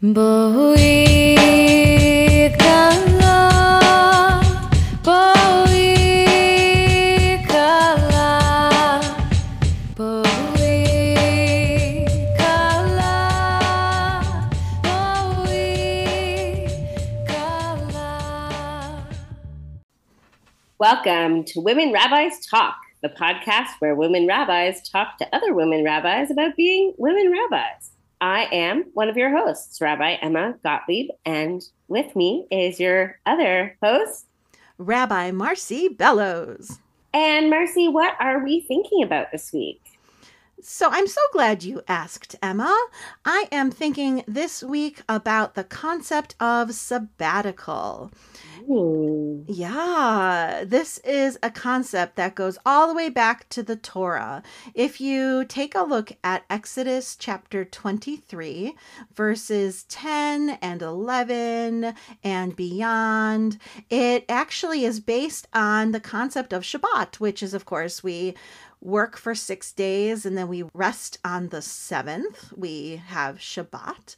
Welcome to Women Rabbis Talk, the podcast where women rabbis talk to other women rabbis about being women rabbis. I am one of your hosts, Rabbi Emma Gottlieb, and with me is your other host. Rabbi Marcy Bellows. And Marcy, what are we thinking about this week? So I'm so glad you asked, Emma. I am thinking this week about the concept of sabbatical. Ooh. Yeah, this is a concept that goes all the way back to the Torah. If you take a look at Exodus chapter 23, verses 10 and 11 and beyond, it actually is based on the concept of Shabbat, which is, of course, we work for six days and then we rest on the seventh. We have Shabbat.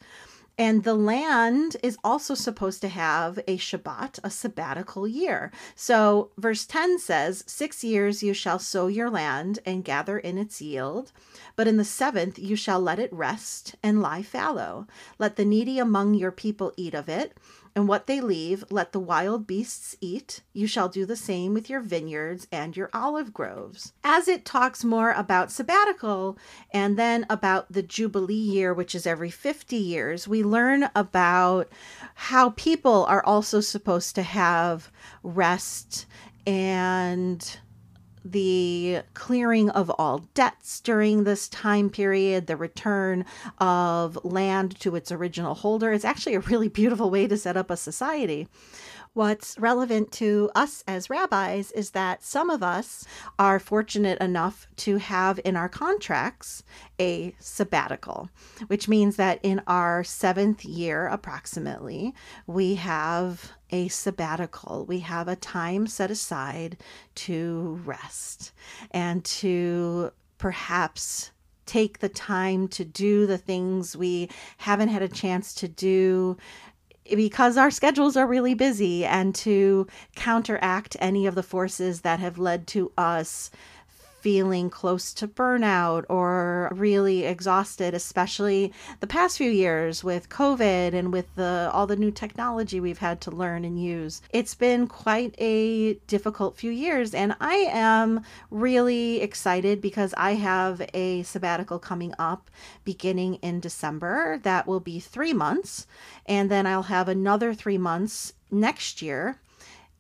And the land is also supposed to have a Shabbat, a sabbatical year. So, verse 10 says, Six years you shall sow your land and gather in its yield, but in the seventh you shall let it rest and lie fallow. Let the needy among your people eat of it, and what they leave let the wild beasts eat. You shall do the same with your vineyards and your olive groves. As it talks more about sabbatical and then about the Jubilee year, which is every 50 years, we learn about how people are also supposed to have rest and the clearing of all debts during this time period, the return of land to its original holder. It's actually a really beautiful way to set up a society. What's relevant to us as rabbis is that some of us are fortunate enough to have in our contracts a sabbatical, which means that in our seventh year, approximately, we have a sabbatical. We have a time set aside to rest and to perhaps take the time to do the things we haven't had a chance to do because our schedules are really busy and to counteract any of the forces that have led to us feeling close to burnout or really exhausted especially the past few years with covid and with the all the new technology we've had to learn and use. It's been quite a difficult few years and i am really excited because i have a sabbatical coming up beginning in december. That will be 3 months and then i'll have another 3 months next year.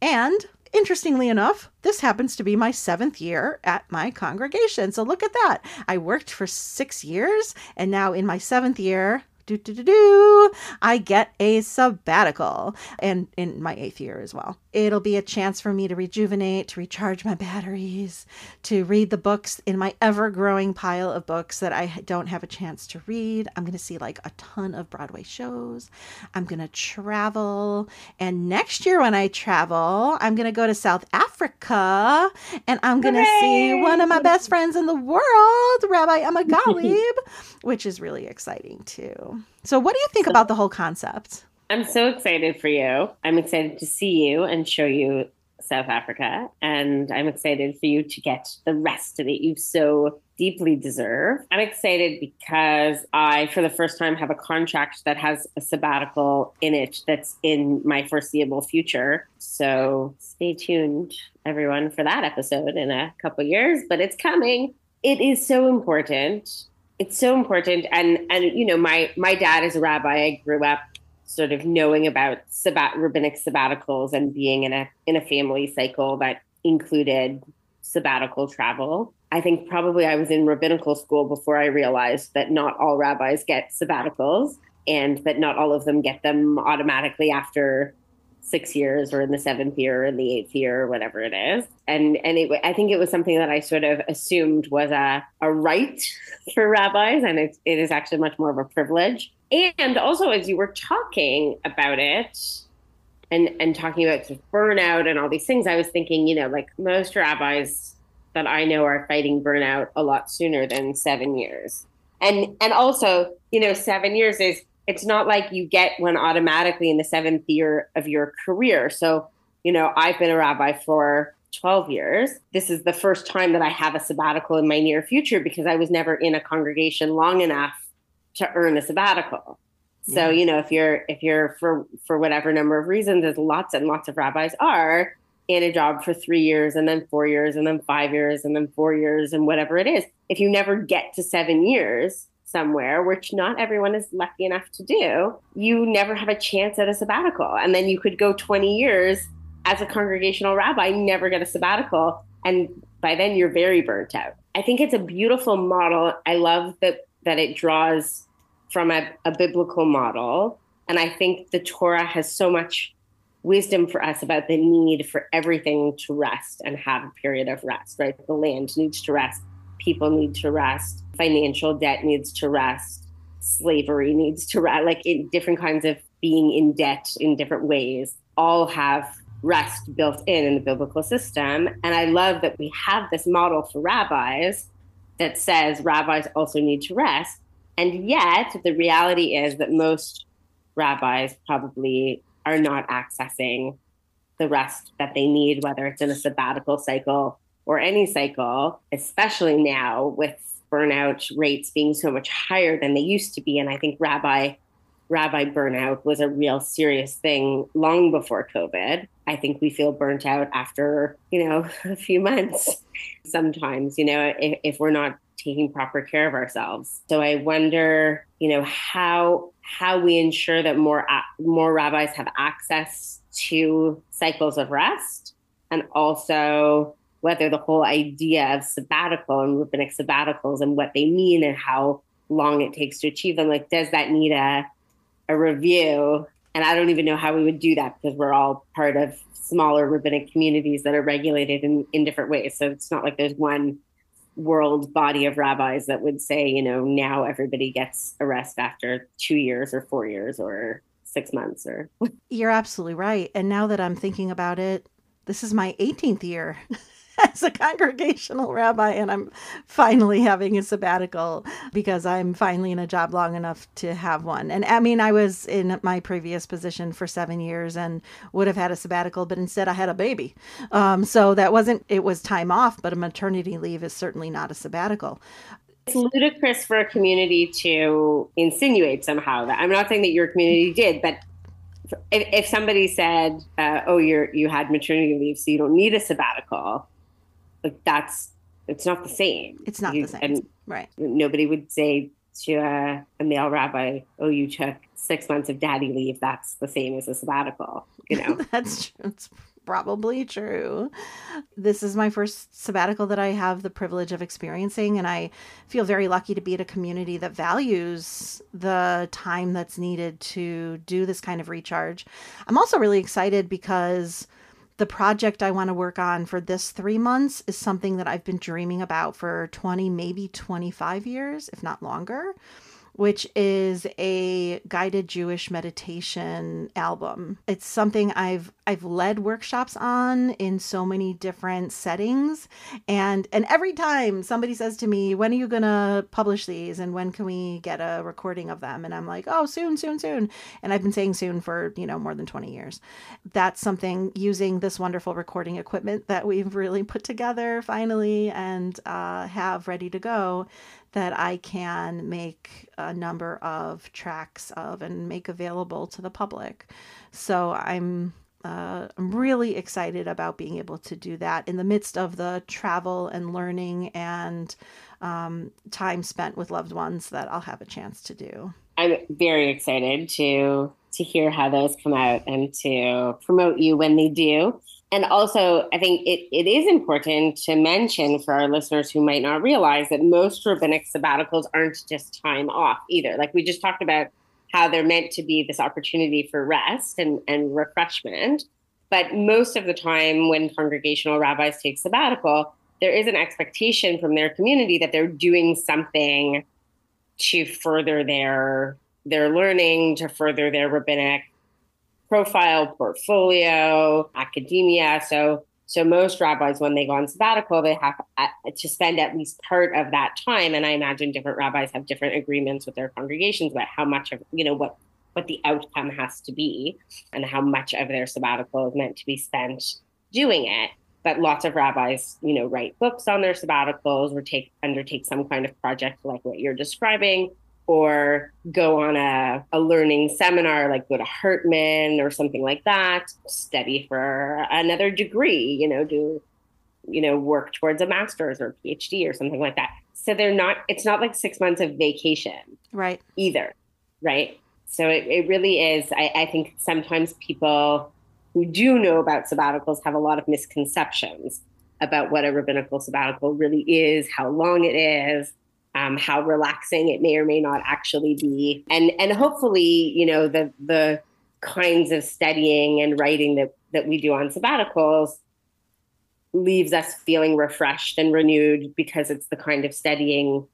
And interestingly enough, this happens to be my seventh year at my congregation. So look at that. I worked for six years, and now in my seventh year, do, do, do, do, I get a sabbatical and in my eighth year as well. It'll be a chance for me to rejuvenate, to recharge my batteries, to read the books in my ever growing pile of books that I don't have a chance to read. I'm going to see like a ton of Broadway shows. I'm going to travel. And next year, when I travel, I'm going to go to South Africa and I'm going to see one of my best friends in the world, Rabbi Emma Gottlieb, which is really exciting too. So, what do you think about the whole concept? I'm so excited for you. I'm excited to see you and show you South Africa. And I'm excited for you to get the rest that you so deeply deserve. I'm excited because I, for the first time, have a contract that has a sabbatical in it that's in my foreseeable future. So stay tuned, everyone, for that episode in a couple years, but it's coming. It is so important. It's so important. And, and, you know, my, my dad is a rabbi. I grew up sort of knowing about sabbat rabbinic sabbaticals and being in a in a family cycle that included sabbatical travel. I think probably I was in rabbinical school before I realized that not all rabbis get sabbaticals and that not all of them get them automatically after six years or in the seventh year or in the eighth year or whatever it is. And and it, I think it was something that I sort of assumed was a, a right for rabbis and it, it is actually much more of a privilege. And also as you were talking about it and and talking about sort of burnout and all these things, I was thinking, you know, like most rabbis that I know are fighting burnout a lot sooner than seven years. And and also, you know, seven years is it's not like you get one automatically in the seventh year of your career. So, you know, I've been a rabbi for 12 years. This is the first time that I have a sabbatical in my near future because I was never in a congregation long enough to earn a sabbatical. So, you know, if you're if you're for for whatever number of reasons, there's lots and lots of rabbis are in a job for three years and then four years and then five years and then four years and whatever it is, if you never get to seven years somewhere, which not everyone is lucky enough to do, you never have a chance at a sabbatical. And then you could go 20 years as a congregational rabbi, never get a sabbatical. And by then you're very burnt out. I think it's a beautiful model. I love that that it draws from a, a biblical model. And I think the Torah has so much wisdom for us about the need for everything to rest and have a period of rest, right? The land needs to rest, people need to rest, financial debt needs to rest, slavery needs to rest, like in different kinds of being in debt in different ways, all have rest built in in the biblical system. And I love that we have this model for rabbis that says rabbis also need to rest. And yet, the reality is that most rabbis probably are not accessing the rest that they need, whether it's in a sabbatical cycle or any cycle, especially now with burnout rates being so much higher than they used to be. And I think rabbi rabbi burnout was a real serious thing long before COVID. I think we feel burnt out after, you know, a few months sometimes, you know, if, if we're not taking proper care of ourselves. So I wonder, you know, how how we ensure that more more rabbis have access to cycles of rest and also whether the whole idea of sabbatical and rabbinic sabbaticals and what they mean and how long it takes to achieve them like does that need a a review and i don't even know how we would do that because we're all part of smaller rabbinic communities that are regulated in, in different ways so it's not like there's one world body of rabbis that would say, you know, now everybody gets a rest after two years or four years or six months or. You're absolutely right. And now that I'm thinking about it, this is my 18th year as a congregational rabbi, and I'm finally having a sabbatical because I'm finally in a job long enough to have one. And I mean, I was in my previous position for seven years and would have had a sabbatical, but instead I had a baby. Um, so that wasn't, it was time off, but a maternity leave is certainly not a sabbatical it's ludicrous for a community to insinuate somehow that I'm not saying that your community did, but if, if somebody said, uh, "Oh, you're you had maternity leave, so you don't need a sabbatical," like that's it's not the same. It's not you, the same, and right? Nobody would say to a, a, male rabbi, "Oh, you took six months of daddy leave. That's the same as a sabbatical." You know, that's true. It's probably true. This is my first sabbatical that I have the privilege of experiencing, and I feel very lucky to be at a community that values the time that's needed to do this kind of recharge. I'm also really excited because the project I want to work on for this three months is something that I've been dreaming about for 20, maybe 25 years, if not longer which is a guided Jewish meditation album. It's something I've I've led workshops on in so many different settings and and every time somebody says to me, "When are you going to publish these and when can we get a recording of them?" and I'm like, "Oh, soon, soon, soon." And I've been saying soon for, you know, more than 20 years. That's something using this wonderful recording equipment that we've really put together finally and uh, have ready to go that I can make a number of tracks of and make available to the public. So I'm uh, I'm really excited about being able to do that in the midst of the travel and learning and um, time spent with loved ones that I'll have a chance to do. I'm very excited to to hear how those come out and to promote you when they do and also, I think it, it is important to mention for our listeners who might not realize that most rabbinic sabbaticals aren't just time off either. Like we just talked about how they're meant to be this opportunity for rest and, and refreshment. But most of the time, when congregational rabbis take sabbatical, there is an expectation from their community that they're doing something to further their their learning, to further their rabbinic profile, portfolio, academia. So So most rabbis, when they go on sabbatical, they have uh, to spend at least part of that time. And I imagine different rabbis have different agreements with their congregations about how much of you know what what the outcome has to be and how much of their sabbatical is meant to be spent doing it. But lots of rabbis, you know, write books on their sabbaticals or take undertake some kind of project like what you're describing, or go on a, a learning seminar, like go to Hartman or something like that, study for another degree, you know, do, you know, work towards a master's or PhD or something like that. So they're not, it's not like six months of vacation. Right. Either. Right. So it, it really is. I, I think sometimes people who do know about sabbaticals have a lot of misconceptions about what a rabbinical sabbatical really is, how long it is, um, how relaxing it may or may not actually be, and and hopefully, you know, the the kinds of studying and writing that that we do on sabbaticals leaves us feeling refreshed and renewed because it's the kind of studying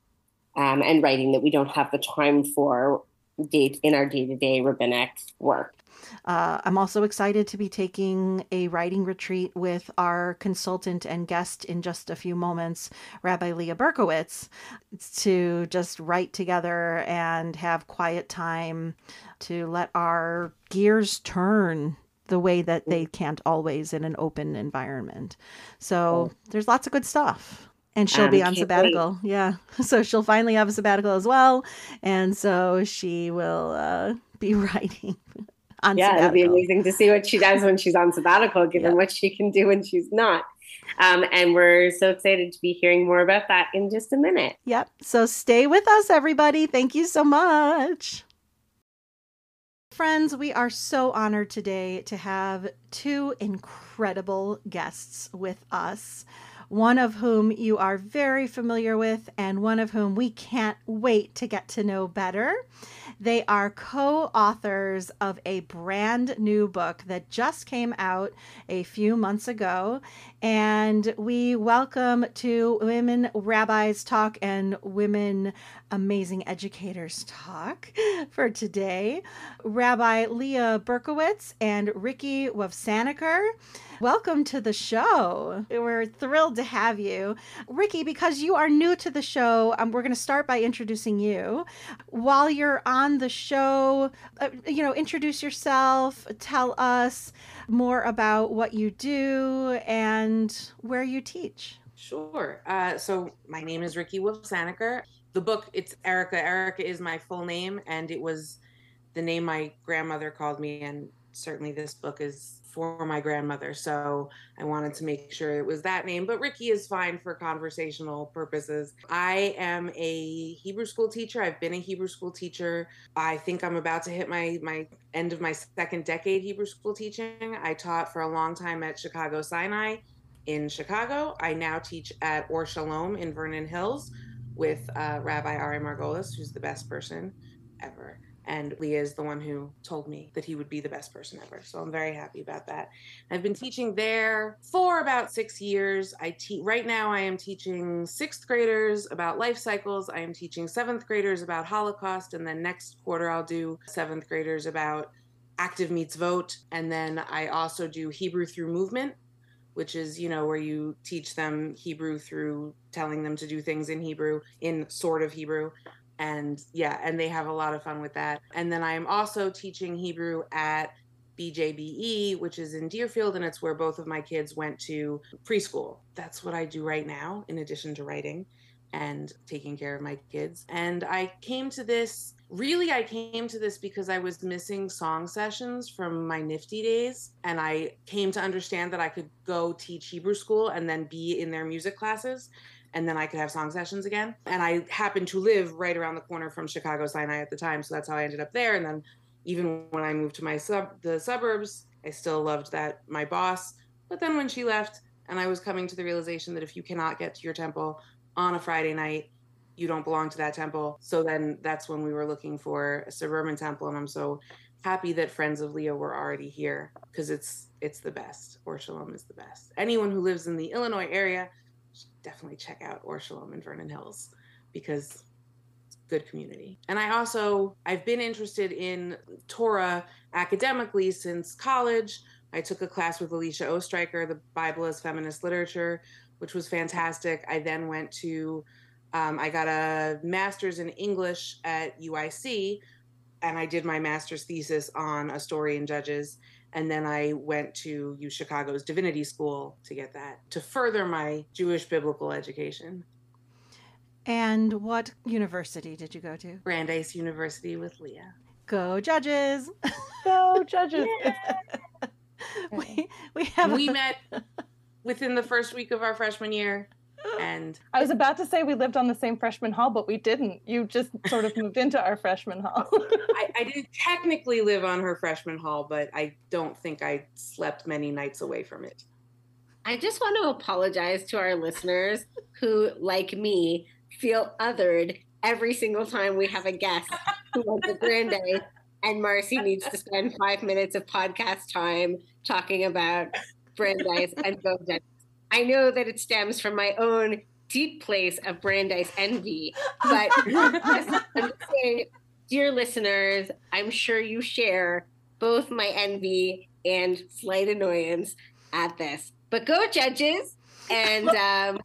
um, and writing that we don't have the time for date in our day-to-day rabbinic work. Uh, I'm also excited to be taking a writing retreat with our consultant and guest in just a few moments, Rabbi Leah Berkowitz, to just write together and have quiet time to let our gears turn the way that they can't always in an open environment. So there's lots of good stuff and she'll um, be on sabbatical. Wait. Yeah. So she'll finally have a sabbatical as well. And so she will uh, be writing on yeah, sabbatical. it'll be amazing to see what she does when she's on sabbatical, given what she can do when she's not. Um, and we're so excited to be hearing more about that in just a minute. Yep. So stay with us, everybody. Thank you so much. Friends, we are so honored today to have two incredible guests with us one of whom you are very familiar with, and one of whom we can't wait to get to know better. They are co authors of a brand new book that just came out a few months ago. And we welcome to Women Rabbis Talk and Women Amazing Educators Talk for today Rabbi Leah Berkowitz and Ricki Wovsaniker. Welcome to the show. We're thrilled to have you. Ricki, because you are new to the show, um, we're going to start by introducing you. While you're on the show, uh, you know, introduce yourself, tell us more about what you do and where you teach. Sure. Uh, so my name is Ricki Wovsaniker. The book, it's Erica. Erica is my full name, and it was the name my grandmother called me. And certainly this book is for my grandmother. So I wanted to make sure it was that name, but Ricki is fine for conversational purposes. I am a Hebrew school teacher. I've been a Hebrew school teacher. I think I'm about to hit my my end of my second decade Hebrew school teaching. I taught for a long time at Chicago Sinai in Chicago. I now teach at Or Shalom in Vernon Hills with uh, Rabbi Ari Margolis, who's the best person ever and Leah is the one who told me that he would be the best person ever. So I'm very happy about that. I've been teaching there for about six years. I teach right now. I am teaching sixth graders about life cycles. I am teaching seventh graders about Holocaust, and then next quarter I'll do seventh graders about active meets vote, and then I also do Hebrew through movement. Which is, you know, where you teach them Hebrew through telling them to do things in Hebrew, in sort of Hebrew and yeah, and they have a lot of fun with that. And then I am also teaching Hebrew at BJBE, which is in Deerfield, and it's where both of my kids went to preschool. That's what I do right now, in addition to writing and taking care of my kids. And I came to this really, I came to this because I was missing song sessions from my Nifty days. And I came to understand that I could go teach Hebrew school and then be in their music classes and then I could have song sessions again. And I happened to live right around the corner from Chicago Sinai at the time, so that's how I ended up there. And then even when I moved to my sub the suburbs, I still loved that my boss. But then when she left, and I was coming to the realization that if you cannot get to your temple on a Friday night, you don't belong to that temple. So then that's when we were looking for a suburban temple, and I'm so happy that Friends of Leah were already here because it's it's the best. Or Shalom is the best. Anyone who lives in the Illinois area definitely check out Or Shalom in Vernon Hills because it's good community. And I also I've been interested in Torah academically since college, I took a class with Alicia Ostriker, the Bible as Feminist Literature, which was fantastic. I then went to, um, I got a master's in English at UIC, and I did my master's thesis on a story in Judges. And then I went to U Chicago's Divinity School to get that to further my Jewish biblical education. And what university did you go to? Brandeis University with Leah. Go judges. Go judges. we we have we a- met within the first week of our freshman year, and I was about to say we lived on the same freshman hall, but we didn't. You just sort of moved into our freshman hall. I, I did technically live on her freshman hall, but I don't think I slept many nights away from it. I just want to apologize to our listeners who, like me, feel othered every single time we have a guest who went to Brandeis and Marcy needs to spend five minutes of podcast time talking about Brandeis and Go Judges. I know that it stems from my own deep place of Brandeis envy, but I'm saying, dear listeners, I'm sure you share both my envy and slight annoyance at this. But go judges and um,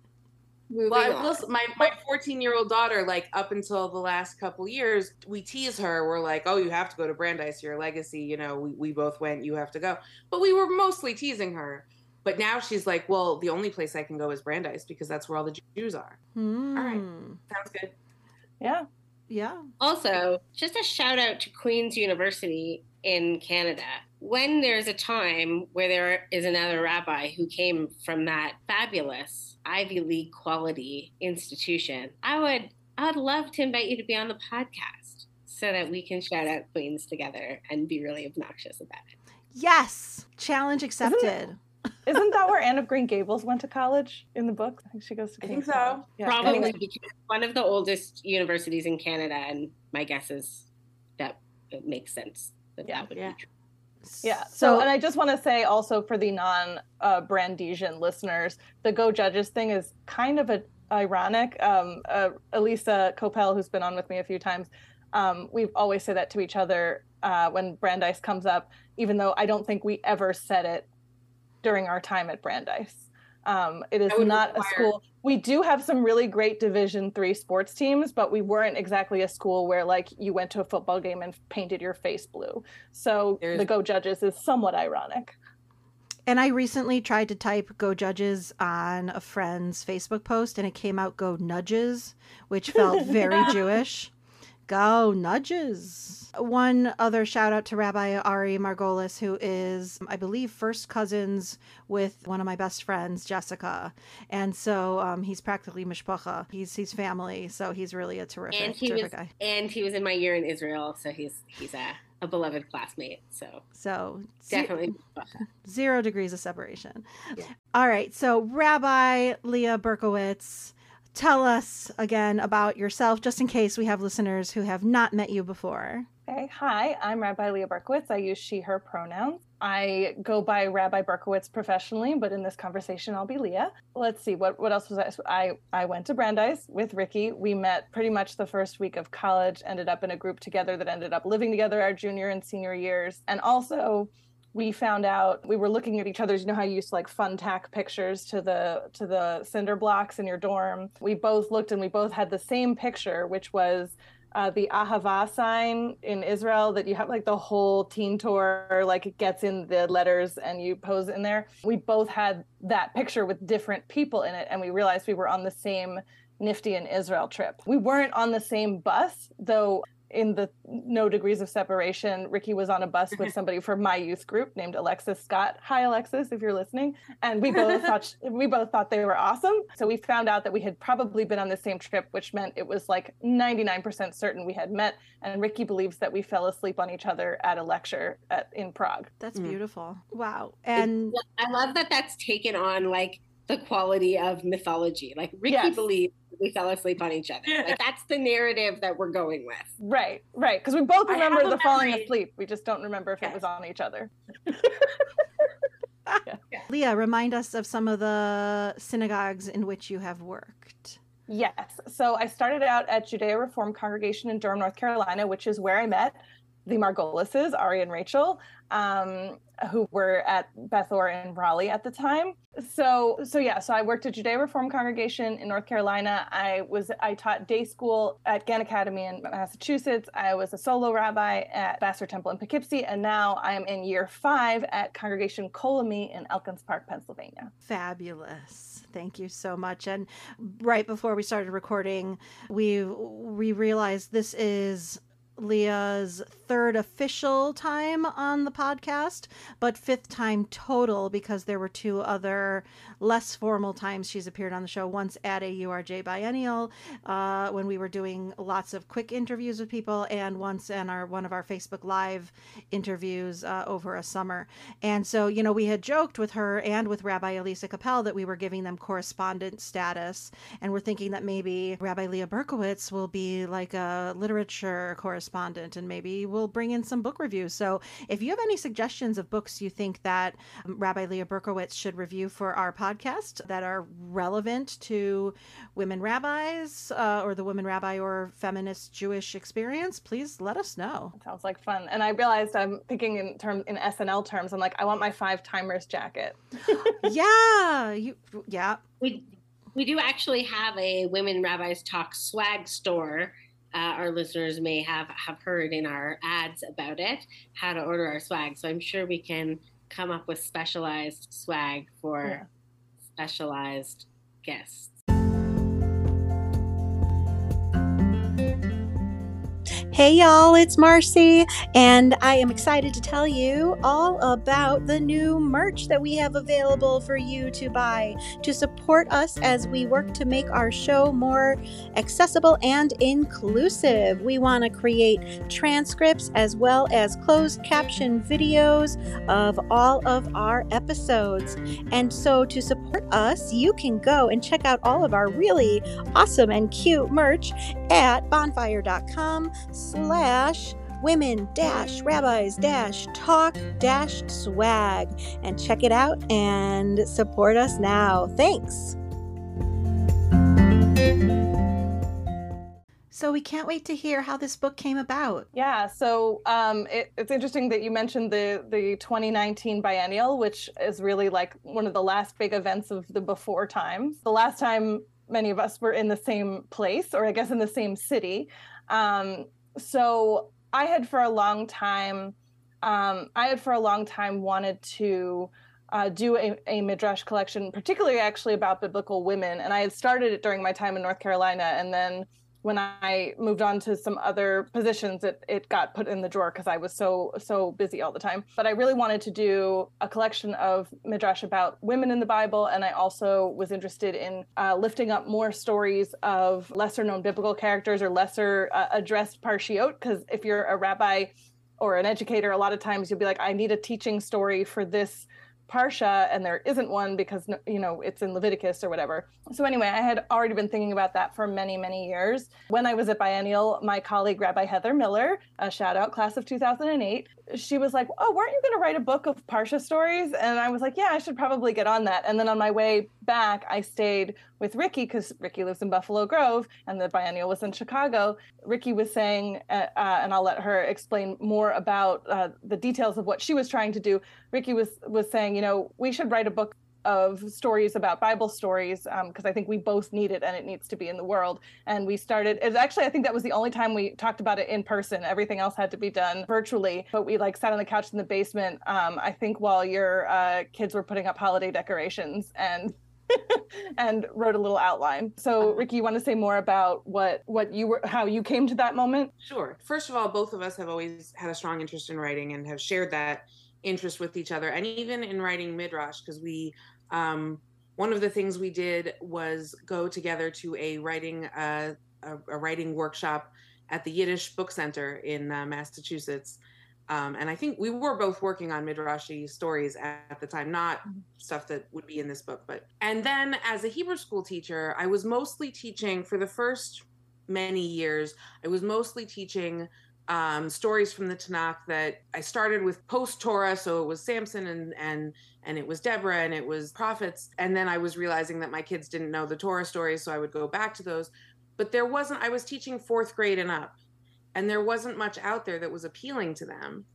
Well, will, my my 14 year old daughter, like up until the last couple years, we tease her. We're like, "Oh, you have to go to Brandeis, your legacy." You know, we we both went. You have to go. But we were mostly teasing her. But now she's like, "Well, the only place I can go is Brandeis because that's where all the Jews are." right. Hmm. Sounds good. yeah. Yeah. Also, just a shout out to Queen's University in Canada. When there's a time where there is another rabbi who came from that fabulous Ivy League quality institution, I would I would love to invite you to be on the podcast so that we can shout out Queens together and be really obnoxious about it. Yes. Challenge accepted. Isn't that where Anne of Green Gables went to college in the book? I think she goes to I think so. Yeah. Probably Anyway, because one of the oldest universities in Canada, and my guess is that it makes sense that Yeah. that would Yeah. be true. Yeah. So, So, and I just want to say also for the non uh, Brandeisian listeners, the Go Judges thing is kind of a, ironic. Um, uh, Elisa Koppel, who's been on with me a few times, um, we always say that to each other uh, when Brandeis comes up, even though I don't think we ever said it during our time at Brandeis. Um, it is I would not a school. We do have some really great Division three sports teams, but we weren't exactly a school where like you went to a football game and painted your face blue. So There's- the Go Judges is somewhat ironic. and I recently tried to type go judges on a friend's Facebook post and it came out go nudges, which felt very Jewish. Go nudges. One other shout out to Rabbi Ari Margolis, who is, I believe, first cousins with one of my best friends, Jessica. And so um, he's practically mishpacha. He's he's family, so he's really a terrific, and he terrific was guy. and he was in my year in Israel, so he's he's a, a beloved classmate. So So definitely, zero degrees of separation. Yeah. All right. So, Rabbi Leah Berkowitz, tell us again about yourself, just in case we have listeners who have not met you before. Okay, hi, I'm Rabbi Leah Berkowitz. I use she, her pronouns. I go by Rabbi Berkowitz professionally, but in this conversation, I'll be Leah. Let's see, what, what else was I? I? I went to Brandeis with Ricki. We met pretty much the first week of college, ended up in a group together that ended up living together our junior and senior years. And also, we found out we were looking at each other's you know how you used to like fun tack pictures to the to the cinder blocks in your dorm? We both looked and we both had the same picture which was uh, the ahava sign in israel that you have like the whole teen tour like it gets in the letters and you pose in there. We both had that picture with different people in it and we realized we were on the same nifty in israel trip. We weren't on the same bus though in the no degrees of separation, Ricki was on a bus with somebody from my youth group named Alexis Scott. Hi, Alexis, if you're listening. And we both thought we both thought they were awesome. So we found out that we had probably been on the same trip, which meant it was like 99% certain we had met. And Ricki believes that we fell asleep on each other at a lecture at, in Prague. That's Mm. beautiful. Wow. And I love that that's taken on like the quality of mythology. Like Ricki Yes. believes we fell asleep on each other. Like that's the narrative that we're going with. Right, right. Because we both remember a the falling asleep. We just don't remember if it was on each other. Leah, remind us of some of the synagogues in which you have worked. Yes. So I started out at Judea Reform Congregation in Durham, North Carolina, which is where I met the Margolises, Ari and Rachel, um, who were at Beth Or in Raleigh at the time. So, so yeah, so I worked at Judea Reform Congregation in North Carolina. I was I taught day school at Gann Academy in Massachusetts. I was a solo rabbi at Vassar Temple in Poughkeepsie, and now I am in year five at Congregation Kol Ami in Elkins Park, Pennsylvania. Fabulous. Thank you so much. And right before we started recording, we we realized this is Leah's third official time on the podcast, but fifth time total because there were two other less formal times she's appeared on the show. Once at a URJ biennial uh, when we were doing lots of quick interviews with people, and once in our one of our Facebook Live interviews uh, over a summer. And so, you know, we had joked with her and with Rabbi Elisa Koppel that we were giving them correspondent status, and we're thinking that maybe Rabbi Leah Berkowitz will be like a literature correspondent, and maybe we'll bring in some book reviews. So, if you have any suggestions of books you think that um, Rabbi Leah Berkowitz should review for our podcast that are relevant to women rabbis uh, or the women rabbi or feminist Jewish experience, please let us know. Sounds like fun. And I realized I'm thinking in term in SNL terms. I'm like, I want my five timers jacket. yeah, you yeah. We we do actually have a women rabbis talk swag store. Uh, our listeners may have have heard in our ads about it how to order our swag. So I'm sure we can come up with specialized swag for Yeah. Specialized guests. Hey y'all, it's Marcy, and I am excited to tell you all about the new merch that we have available for you to buy to support us as we work to make our show more accessible and inclusive. We want to create transcripts as well as closed caption videos of all of our episodes. And so to support us, you can go and check out all of our really awesome and cute merch at bonfire.com slash women dash rabbis dash talk dash swag and check it out and support us now thanks so we can't wait to hear how this book came about Yeah, so um, it, it's interesting that you mentioned the the 2019 biennial, which is really like one of the last big events of the before times. The last time many of us were in the same place, or I guess in the same city. Um, so I had for a long time, um, I had for a long time wanted to uh, do a, a midrash collection, particularly actually about biblical women, and I had started it during my time in North Carolina, and then when I moved on to some other positions, it, it got put in the drawer because I was so so busy all the time. But I really wanted to do a collection of midrash about women in the Bible, and I also was interested in uh, lifting up more stories of lesser known biblical characters or lesser uh, addressed parshiot. Because if you're a rabbi or an educator, a lot of times you'll be like, I need a teaching story for this parsha and there isn't one because you know it's in leviticus or whatever. So anyway i had already been thinking about that for many many years. When i was at biennial my colleague rabbi heather miller a shout out class of 2008 she was like oh weren't you going to write a book of parsha stories? And i was like yeah i should probably get on that. And then on my way back i stayed with ricki because ricki lives in buffalo grove and the biennial was in chicago ricki was saying uh, uh, and i'll let her explain more about uh, the details of what she was trying to do ricki was was saying you know we should write a book of stories about Bible stories because I think we both need it and it needs to be in the world. And we started. It's actually I think that was the only time we talked about it in person. Everything else had to be done virtually. But we like sat on the couch in the basement. Um, I think while your uh, kids were putting up holiday decorations and. and wrote a little outline. So, Ricki, you want to say more about what what you were, how you came to that moment? Sure. First of all, both of us have always had a strong interest in writing and have shared that interest with each other, and even in writing midrash, because we, um, one of the things we did was go together to a writing uh, a, a writing workshop at the Yiddish Book Center in uh, Massachusetts. Um, and I think we were both working on midrashi stories at, the time, not stuff that would be in this book. But and then as a Hebrew school teacher, I was mostly teaching for the first many years. I was mostly teaching um, stories from the Tanakh that I started with post Torah, so it was Samson and and and it was Deborah and it was prophets, and then I was realizing that my kids didn't know the Torah stories, so I would go back to those. But there wasn't. I was teaching fourth grade and up, and there wasn't much out there that was appealing to them.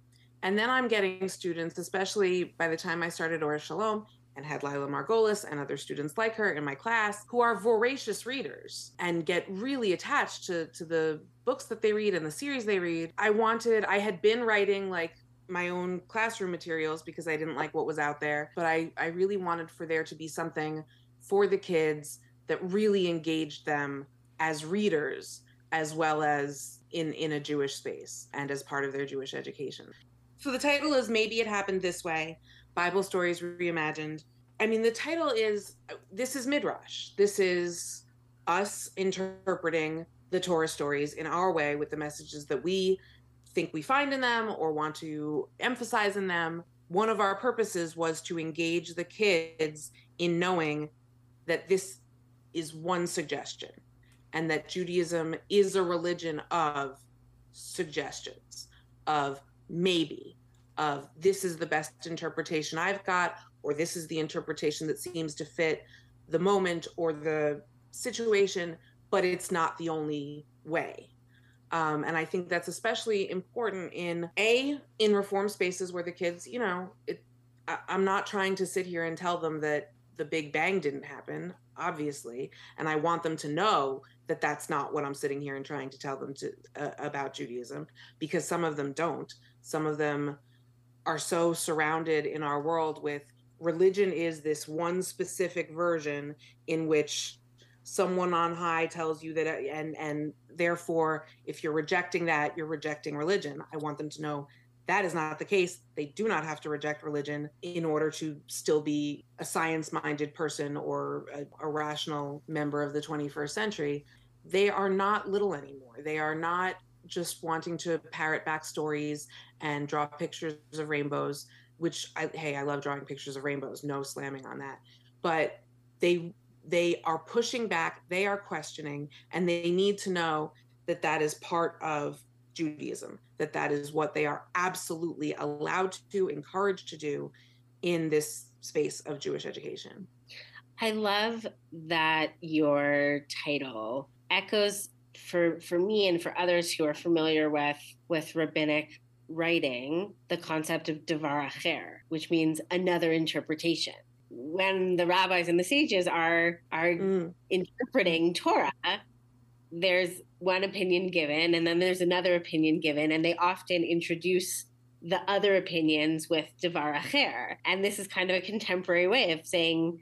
And then I'm getting students, especially by the time I started Or Shalom and had Lila Margolis and other students like her in my class, who are voracious readers and get really attached to, to the books that they read and the series they read. I wanted, I had been writing like my own classroom materials because I didn't like what was out there, but I, I really wanted for there to be something for the kids that really engaged them as readers as well as in in a Jewish space and as part of their Jewish education. So the title is Maybe It Happened This Way Bible Stories Reimagined. I mean, the title is this is Midrash. This is us interpreting the Torah stories in our way with the messages that we think we find in them or want to emphasize in them. One of our purposes was to engage the kids in knowing that this is one suggestion and that Judaism is a religion of suggestions, of maybe, of this is the best interpretation I've got, or this is the interpretation that seems to fit the moment or the situation, but it's not the only way. Um, and I think that's especially important in a in reform spaces where the kids, you know, it, I, I'm not trying to sit here and tell them that the Big Bang didn't happen, obviously, and I want them to know that that's not what I'm sitting here and trying to tell them to uh, about Judaism because some of them don't. Some of them are so surrounded in our world with religion is this one specific version in which someone on high tells you that and and therefore if you're rejecting that you're rejecting religion. I want them to know that is not the case. They do not have to reject religion in order to still be a science minded person or a, a rational member of the 21st century they are not little anymore. They are not just wanting to parrot back stories and draw pictures of rainbows which I, hey i love drawing pictures of rainbows no slamming on that. But they they are pushing back they are questioning and they need to know that that is part of judaism that that is what they are absolutely allowed to encouraged to do in this space of jewish education. I love that your title echoes for for me and for others who are familiar with with rabbinic writing the concept of devar acher, which means another interpretation. When the rabbis and the sages are are Mm. interpreting Torah, there's one opinion given, and then there's another opinion given, and they often introduce the other opinions with devar acher. And this is kind of a contemporary way of saying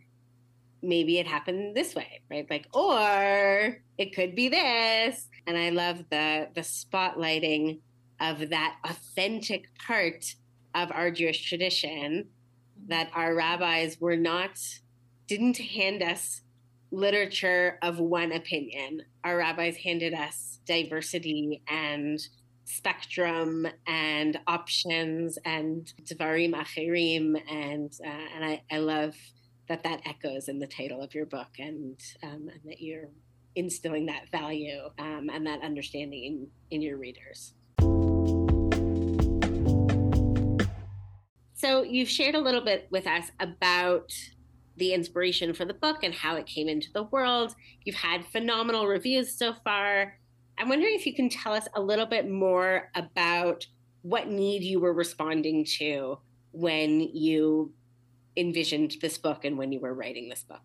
maybe it happened this way, right? Like, or it could be this. And I love the the spotlighting of that authentic part of our Jewish tradition that our rabbis were not didn't hand us literature of one opinion. Our rabbis handed us diversity and spectrum and options and dvarim acherim and uh, and I, I love that that echoes in the title of your book and um, and that you're instilling that value um, and that understanding in, in your readers. So you've shared a little bit with us about the inspiration for the book and how it came into the world. You've had phenomenal reviews so far. I'm wondering if you can tell us a little bit more about what need you were responding to when you envisioned this book and when you were writing this book.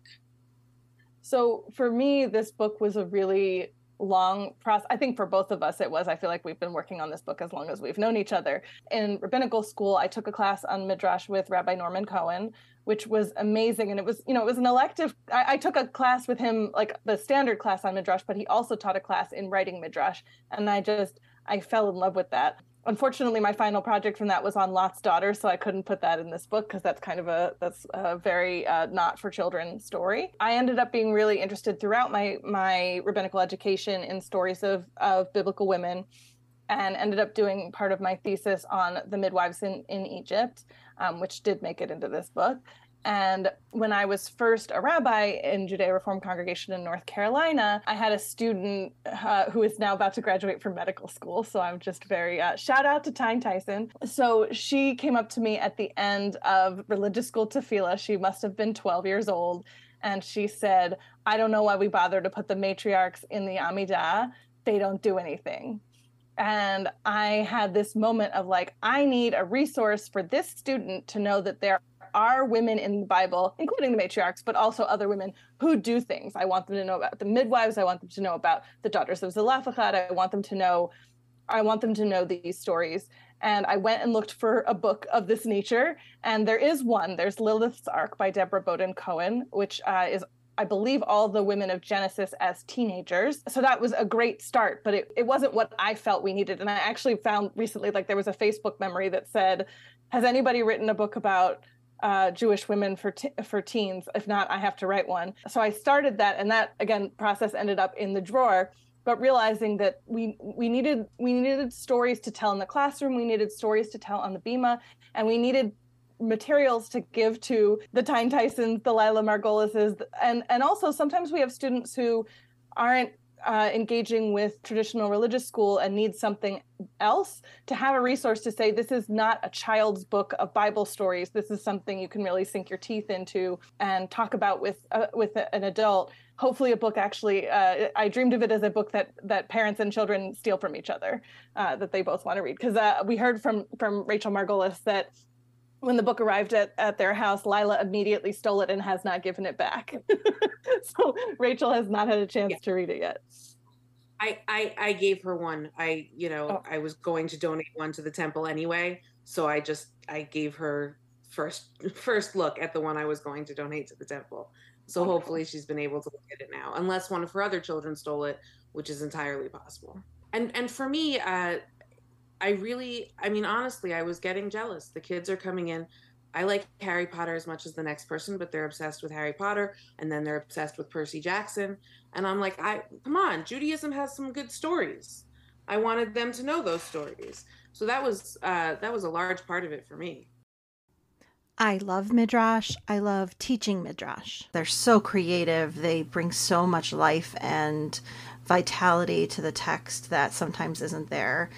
So for me, this book was a really long process. I think for both of us, it was. I feel like we've been working on this book as long as we've known each other. In rabbinical school, I took a class on Midrash with Rabbi Norman Cohen, which was amazing. And it was, you know, it was an elective. I, I took a class with him, like the standard class on Midrash, but he also taught a class in writing Midrash. And I just, I fell in love with that unfortunately my final project from that was on lot's daughter so i couldn't put that in this book because that's kind of a that's a very uh, not for children story. I ended up being really interested throughout my my rabbinical education in stories of of biblical women and ended up doing part of my thesis on the midwives in in egypt um, which did make it into this book and when I was first a rabbi in Judea Reform congregation in North Carolina, I had a student uh, who is now about to graduate from medical school. So I'm just very uh, shout out to Tyne Tyson. So she came up to me at the end of religious school tefillah. She must have been 12 years old. And she said, I don't know why we bother to put the matriarchs in the Amidah. They don't do anything. And I had this moment of like, I need a resource for this student to know that there are women in the Bible, including the matriarchs, but also other women who do things. I want them to know about the midwives. I want them to know about the daughters of Zelophehad. I want them to know, I want them to know these stories. And I went and looked for a book of this nature, and there is one. There's Lilith's Ark by Deborah Bodin Cohen, which uh, is I believe all the women of Genesis as teenagers. So that was a great start, but it, it wasn't what I felt we needed. And I actually found recently, like, there was a Facebook memory that said, Has anybody written a book about uh, Jewish women for t- for teens. If not, I have to write one. So I started that, and that again process ended up in the drawer. But realizing that we we needed we needed stories to tell in the classroom, we needed stories to tell on the Bema, and we needed materials to give to the Tyne Tysons, the Lila Margolises, and and also sometimes we have students who aren't uh, engaging with traditional religious school and needs something else to have a resource to say this is not a child's book of bible stories. This is something you can really sink your teeth into and talk about with uh, with an adult. Hopefully a book actually uh, i dreamed of it as a book that that parents and children steal from each other uh, that they both want to read. Because uh, we heard from from rachel margolis that when the book arrived at, at their house, Lila immediately stole it and has not given it back. so Rachel has not had a chance yeah. to read it yet. I, I I gave her one. I you know oh. I was going to donate one to the temple anyway, so I just I gave her first first look at the one I was going to donate to the temple. So Wonderful. hopefully she's been able to look at it now, unless one of her other children stole it, which is entirely possible. And and for me, uh, I really, I mean, honestly, I was getting jealous. The kids are coming in. I like Harry Potter as much as the next person, but they're obsessed with Harry Potter and then they're obsessed with Percy Jackson. And I'm like, I come on, Judaism has some good stories. I wanted them to know those stories. So that was uh, that was a large part of it for me. I love Midrash. I love teaching Midrash. They're so creative. They bring so much life and vitality to the text that sometimes isn't there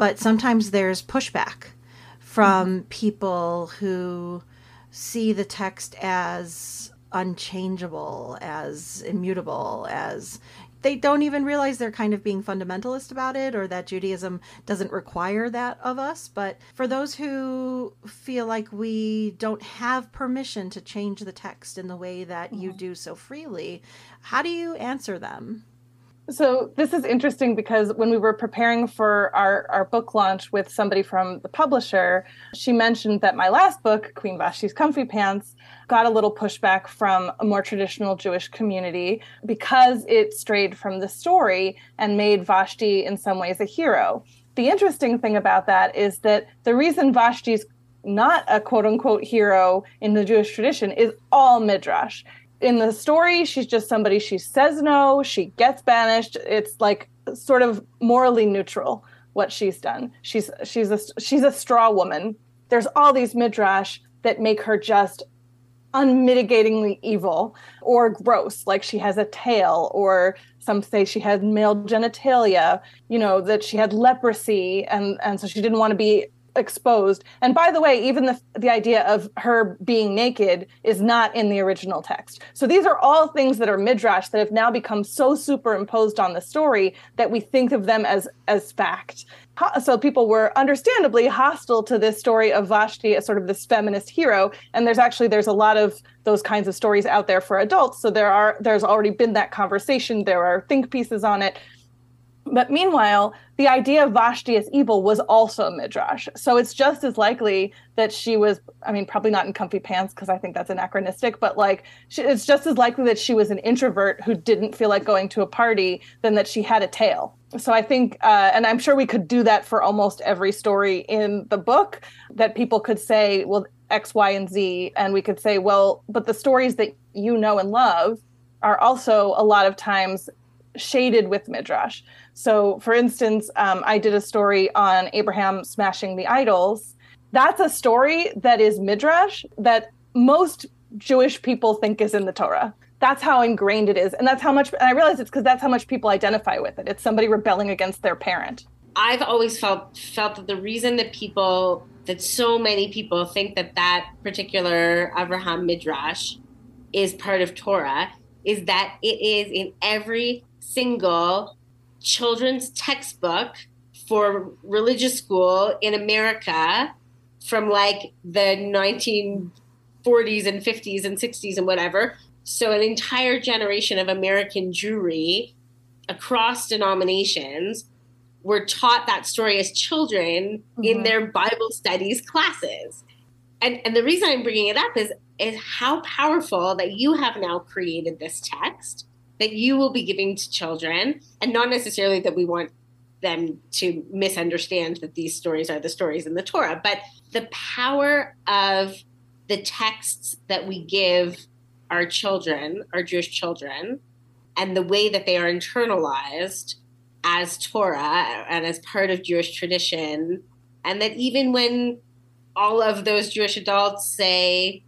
but sometimes there's pushback from mm-hmm. people who see the text as unchangeable, as immutable, as they don't even realize they're kind of being fundamentalist about it or that Judaism doesn't require that of us. But for those who feel like we don't have permission to change the text in the way that mm-hmm. you do so freely, how do you answer them? So this is interesting because when we were preparing for our, our book launch with somebody from the publisher, she mentioned that my last book, Queen Vashti's Comfy Pants, got a little pushback from a more traditional Jewish community because it strayed from the story and made Vashti in some ways a hero. The interesting thing about that is that the reason Vashti's not a quote unquote hero in the Jewish tradition is all midrash in the story, she's just somebody she says no, she gets banished. It's like sort of morally neutral what she's done. She's she's a she's a straw woman. There's all these midrash that make her just unmitigatingly evil or gross like she has a tail or some say she had male genitalia you know that she had leprosy and and so she didn't want to be exposed. And by the way, even the the idea of her being naked is not in the original text. So these are all things that are midrash that have now become so superimposed on the story that we think of them as as fact. So people were understandably hostile to this story of Vashti as sort of this feminist hero. And there's actually there's a lot of those kinds of stories out there for adults. So there are there's already been that conversation. There are think pieces on it. But meanwhile, the idea of Vashti as evil was also a midrash. So it's just as likely that she was, I mean, probably not in comfy pants because I think that's anachronistic, but like she, it's just as likely that she was an introvert who didn't feel like going to a party than that she had a tail. So I think, uh, and I'm sure we could do that for almost every story in the book, that people could say, well, X, Y, and Z. And we could say, well, but the stories that you know and love are also a lot of times shaded with midrash. So, for instance, um, I did a story on Abraham smashing the idols. That's a story that is midrash that most Jewish people think is in the Torah. That's how ingrained it is, and that's how much. And I realize it's because that's how much people identify with it. It's somebody rebelling against their parent. I've always felt felt that the reason that people that so many people think that that particular Abraham midrash is part of Torah is that it is in every single children's textbook for religious school in America from like the 1940s and 50s and 60s and whatever. So, an entire generation of American Jewry across denominations were taught that story as children in Mhm. their Bible studies classes. And, and the reason I'm bringing it up is, is how powerful that you have now created this text that you will be giving to children, and not necessarily that we want them to misunderstand that these stories are the stories in the Torah, but the power of the texts that we give our children, our Jewish children, and the way that they are internalized as Torah and as part of Jewish tradition. And that even when all of those Jewish adults say,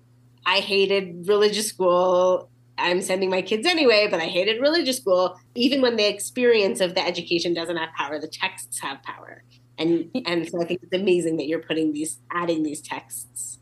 I hated religious school, I'm sending my kids anyway, but I hated religious school, even when the experience of the education doesn't have power, the texts have power. And, and so I think it's amazing that you're putting these, adding these texts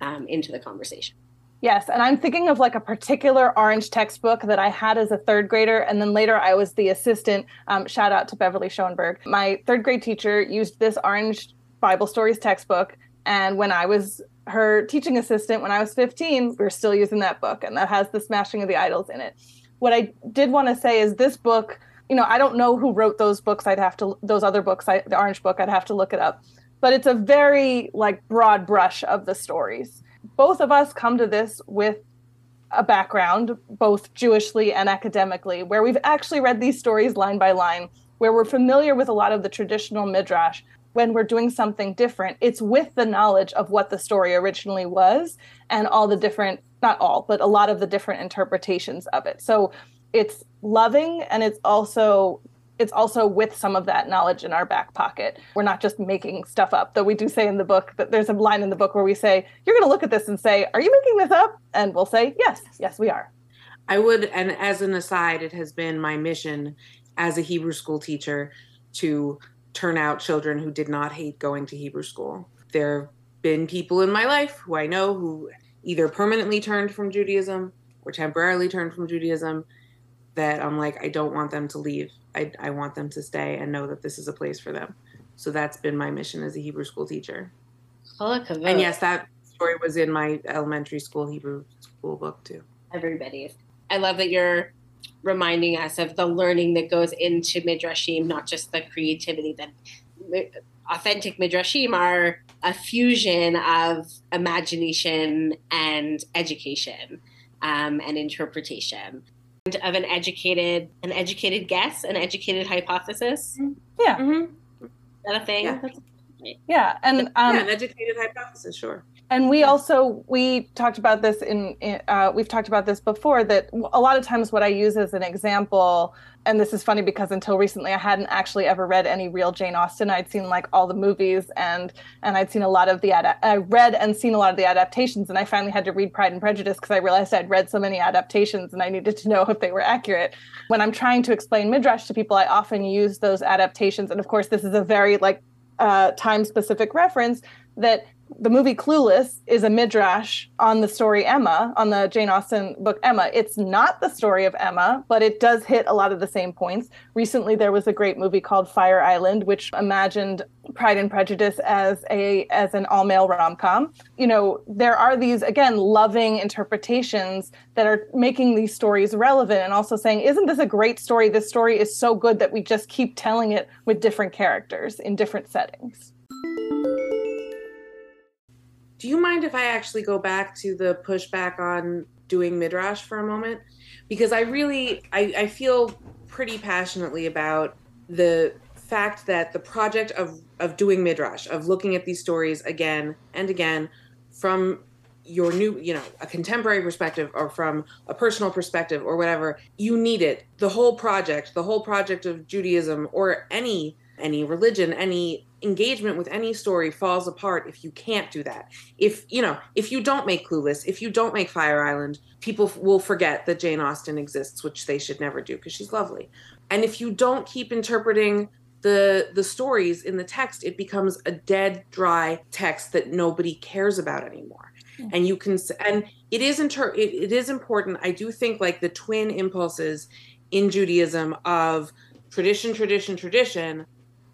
um, into the conversation. Yes, and I'm thinking of like a particular orange textbook that I had as a third grader, and then later I was the assistant. Um, shout out to Beverly Schoenberg. My third grade teacher used this orange Bible stories textbook, and when I was her teaching assistant when I was 15, we are still using that book, and that has the Smashing of the Idols in it. What I did want to say is this book. You know, I don't know who wrote those books. I'd have to those other books. I, the orange book. I'd have to look it up, but it's a very like broad brush of the stories both of us come to this with a background, both Jewishly and academically, where we've actually read these stories line by line, where we're familiar with a lot of the traditional midrash. When we're doing something different, it's with the knowledge of what the story originally was and all the different, not all, but a lot of the different interpretations of it. So it's loving and it's also it's also with some of that knowledge in our back pocket. We're not just making stuff up, though we do say in the book that there's a line in the book where we say, You're going to look at this and say, Are you making this up? And we'll say, Yes, yes, we are. I would, and as an aside, it has been my mission as a Hebrew school teacher to turn out children who did not hate going to Hebrew school. There have been people in my life who I know who either permanently turned from Judaism or temporarily turned from Judaism that I'm like, I don't want them to leave. I, I want them to stay and know that this is a place for them. So that's been my mission as a Hebrew school teacher. And yes, that story was in my elementary school Hebrew school book too. everybody. I love that you're reminding us of the learning that goes into midrashim, not just the creativity. That authentic midrashim are a fusion of imagination and education um, and interpretation. And Of an educated, an educated guess, an educated hypothesis. Yeah, Mm-hmm. that a thing? Yeah. Yeah. And um, yeah, an educated hypothesis, sure. And we also we talked about this in, uh, we've talked about this before that a lot of times what i use as an example and this is funny because until recently i hadn't actually ever read any real jane austen. I'd seen like all the movies and and i'd seen a lot of the ad- i read and seen a lot of the adaptations and i finally had to read pride and prejudice because i realized i'd read so many adaptations and i needed to know if they were accurate. When i'm trying to explain midrash to people i often use those adaptations and of course this is a very like uh, time specific reference that the movie Clueless is a midrash on the story Emma, on the Jane Austen book Emma. It's not the story of Emma, but it does hit a lot of the same points. Recently, there was a great movie called Fire Island, which imagined Pride and Prejudice as a as an all male rom com. You know, there are these again loving interpretations that are making these stories relevant, and also saying, "Isn't this a great story? This story is so good that we just keep telling it with different characters in different settings." Do you mind if I actually go back to the pushback on doing midrash for a moment? Because I really, I, I feel pretty passionately about the fact that the project of of doing midrash, of looking at these stories again and again from your new, you know, a contemporary perspective or from a personal perspective or whatever, you need it. The whole project, the whole project of Judaism or any any religion, any engagement with any story falls apart if you can't do that. If, you know, if you don't make Clueless, if you don't make Fire Island, people f- will forget that Jane Austen exists, which they should never do because she's lovely. And if you don't keep interpreting the the stories in the text, it becomes a dead dry text that nobody cares about anymore. Hmm. And you can and it is inter- it, it is important. I do think like the twin impulses in Judaism of tradition, tradition, tradition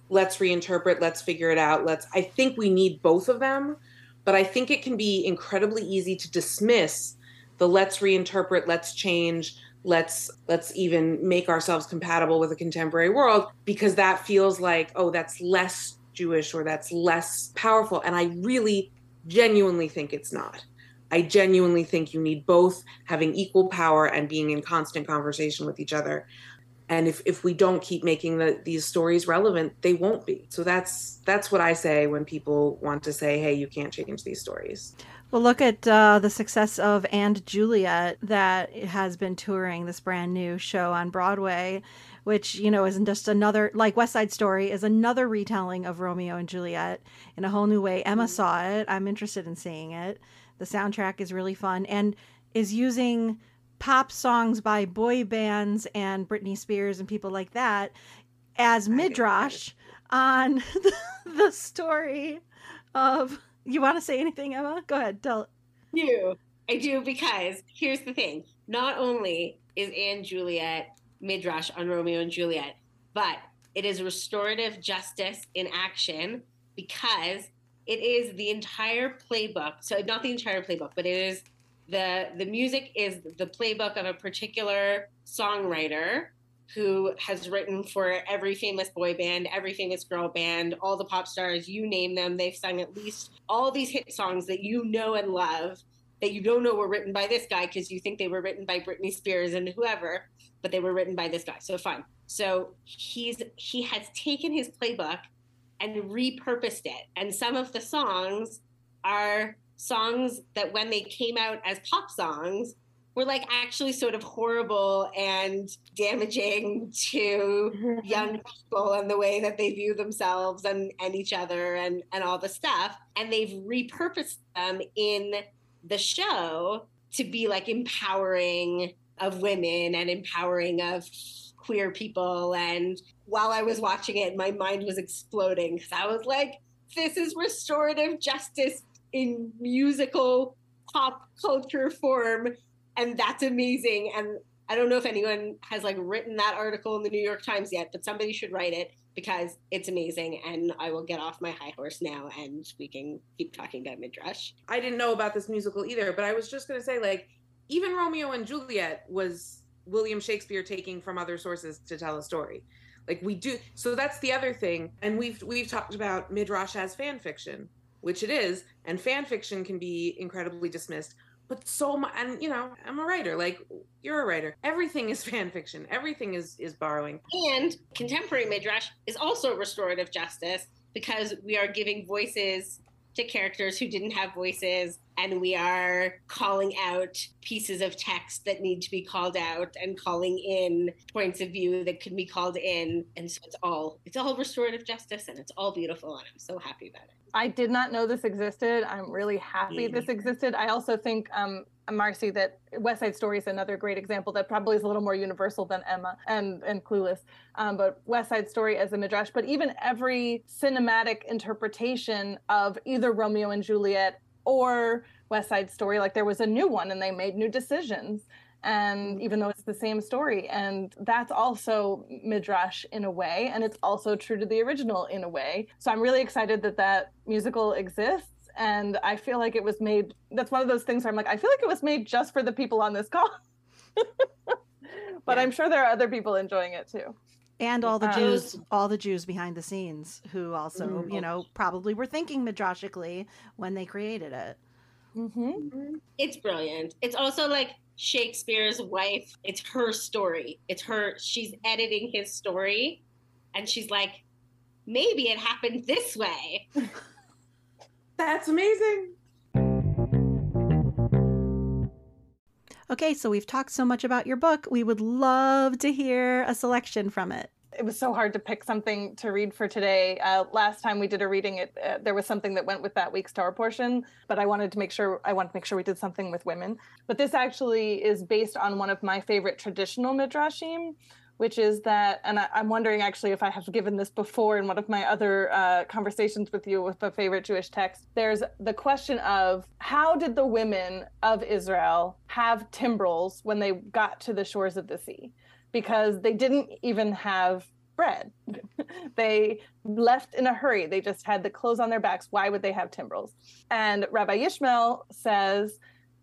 let's reinterpret, let's figure it out. Let's I think we need both of them, but I think it can be incredibly easy to dismiss the let's reinterpret, let's change, let's let's even make ourselves compatible with a contemporary world because that feels like oh that's less Jewish or that's less powerful and I really genuinely think it's not. I genuinely think you need both having equal power and being in constant conversation with each other. And if, if we don't keep making the, these stories relevant, they won't be. So that's that's what I say when people want to say, "Hey, you can't change these stories." Well, look at uh, the success of And Juliet that has been touring this brand new show on Broadway, which you know isn't just another like West Side Story is another retelling of Romeo and Juliet in a whole new way. Emma saw it. I'm interested in seeing it. The soundtrack is really fun and is using pop songs by boy bands and Britney Spears and people like that as midrash on the, the story of. You want to say anything, Emma? Go ahead. Tell. Do. I do because here's the thing. Not only is And Juliet midrash on Romeo and Juliet, but it is restorative justice in action because it is the entire playbook. So not the entire playbook, but it is the the music is the playbook of a particular songwriter who has written for every famous boy band, every famous girl band, all the pop stars, you name them. They've sung at least all these hit songs that you know and love that you don't know were written by this guy because you think they were written by Britney Spears and whoever, but they were written by this guy. So fine. So he's he has taken his playbook and repurposed it. And some of the songs are songs that when they came out as pop songs were like actually sort of horrible and damaging to young people and the way that they view themselves and, and each other and, and all the stuff. And they've repurposed them in the show to be like empowering of women and empowering of queer people. And while I was watching it, my mind was exploding because I was like, this is restorative justice in musical pop culture form. And that's amazing. And I don't know if anyone has like written that article in the New York Times yet, but somebody should write it because it's amazing. And I will get off my high horse now and we can keep talking about Midrash. I didn't know about this musical either, but I was just going to say, like, even Romeo and Juliet was William Shakespeare taking from other sources to tell a story. Like we do, so that's the other thing. And we've we've talked about midrash as fan fiction, which it is, and fan fiction can be incredibly dismissed. But so much, and you know, I'm a writer. Like you're a writer. Everything is fan fiction. Everything is is borrowing. And contemporary midrash is also restorative justice because we are giving voices to characters who didn't have voices and we are calling out pieces of text that need to be called out and calling in points of view that can be called in and so it's all it's all restorative justice and it's all beautiful and i'm so happy about it I did not know this existed. I'm really happy Yeah. this existed. I also think, um, Marcy, that West Side Story is another great example that probably is a little more universal than Emma and and Clueless. Um, but West Side Story as a midrash, but even every cinematic interpretation of either Romeo and Juliet or West Side Story, like there was a new one and they made new decisions. And even though it's the same story, and that's also midrash in a way, and it's also true to the original in a way. So I'm really excited that that musical exists, and I feel like it was made. That's one of those things where I'm like, I feel like it was made just for the people on this call. but Yeah. I'm sure there are other people enjoying it too. And all the Um, Jews, all the Jews behind the scenes who also, Mhm. you know, probably were thinking midrashically when they created it. Mm-hmm. it's brilliant it's also like shakespeare's wife it's her story it's her she's editing his story and she's like maybe it happened this way That's amazing. Okay, so we've talked so much about your book. We would love to hear a selection from it. it was so hard to pick something to read for today. Uh, last time we did a reading, it uh, there was something that went with that week's Torah portion, but I wanted to make sure I wanted to make sure we did something with women. But this actually is based on one of my favorite traditional midrashim, which is that, and I, I'm wondering actually if I have given this before in one of my other uh, conversations with you with a favorite Jewish text. There's the question of how did the women of Israel have timbrels when they got to the shores of the sea? because they didn't even have bread. they left in a hurry. They just had the clothes on their backs. Why would they have timbrels? And Rabbi Yishmael says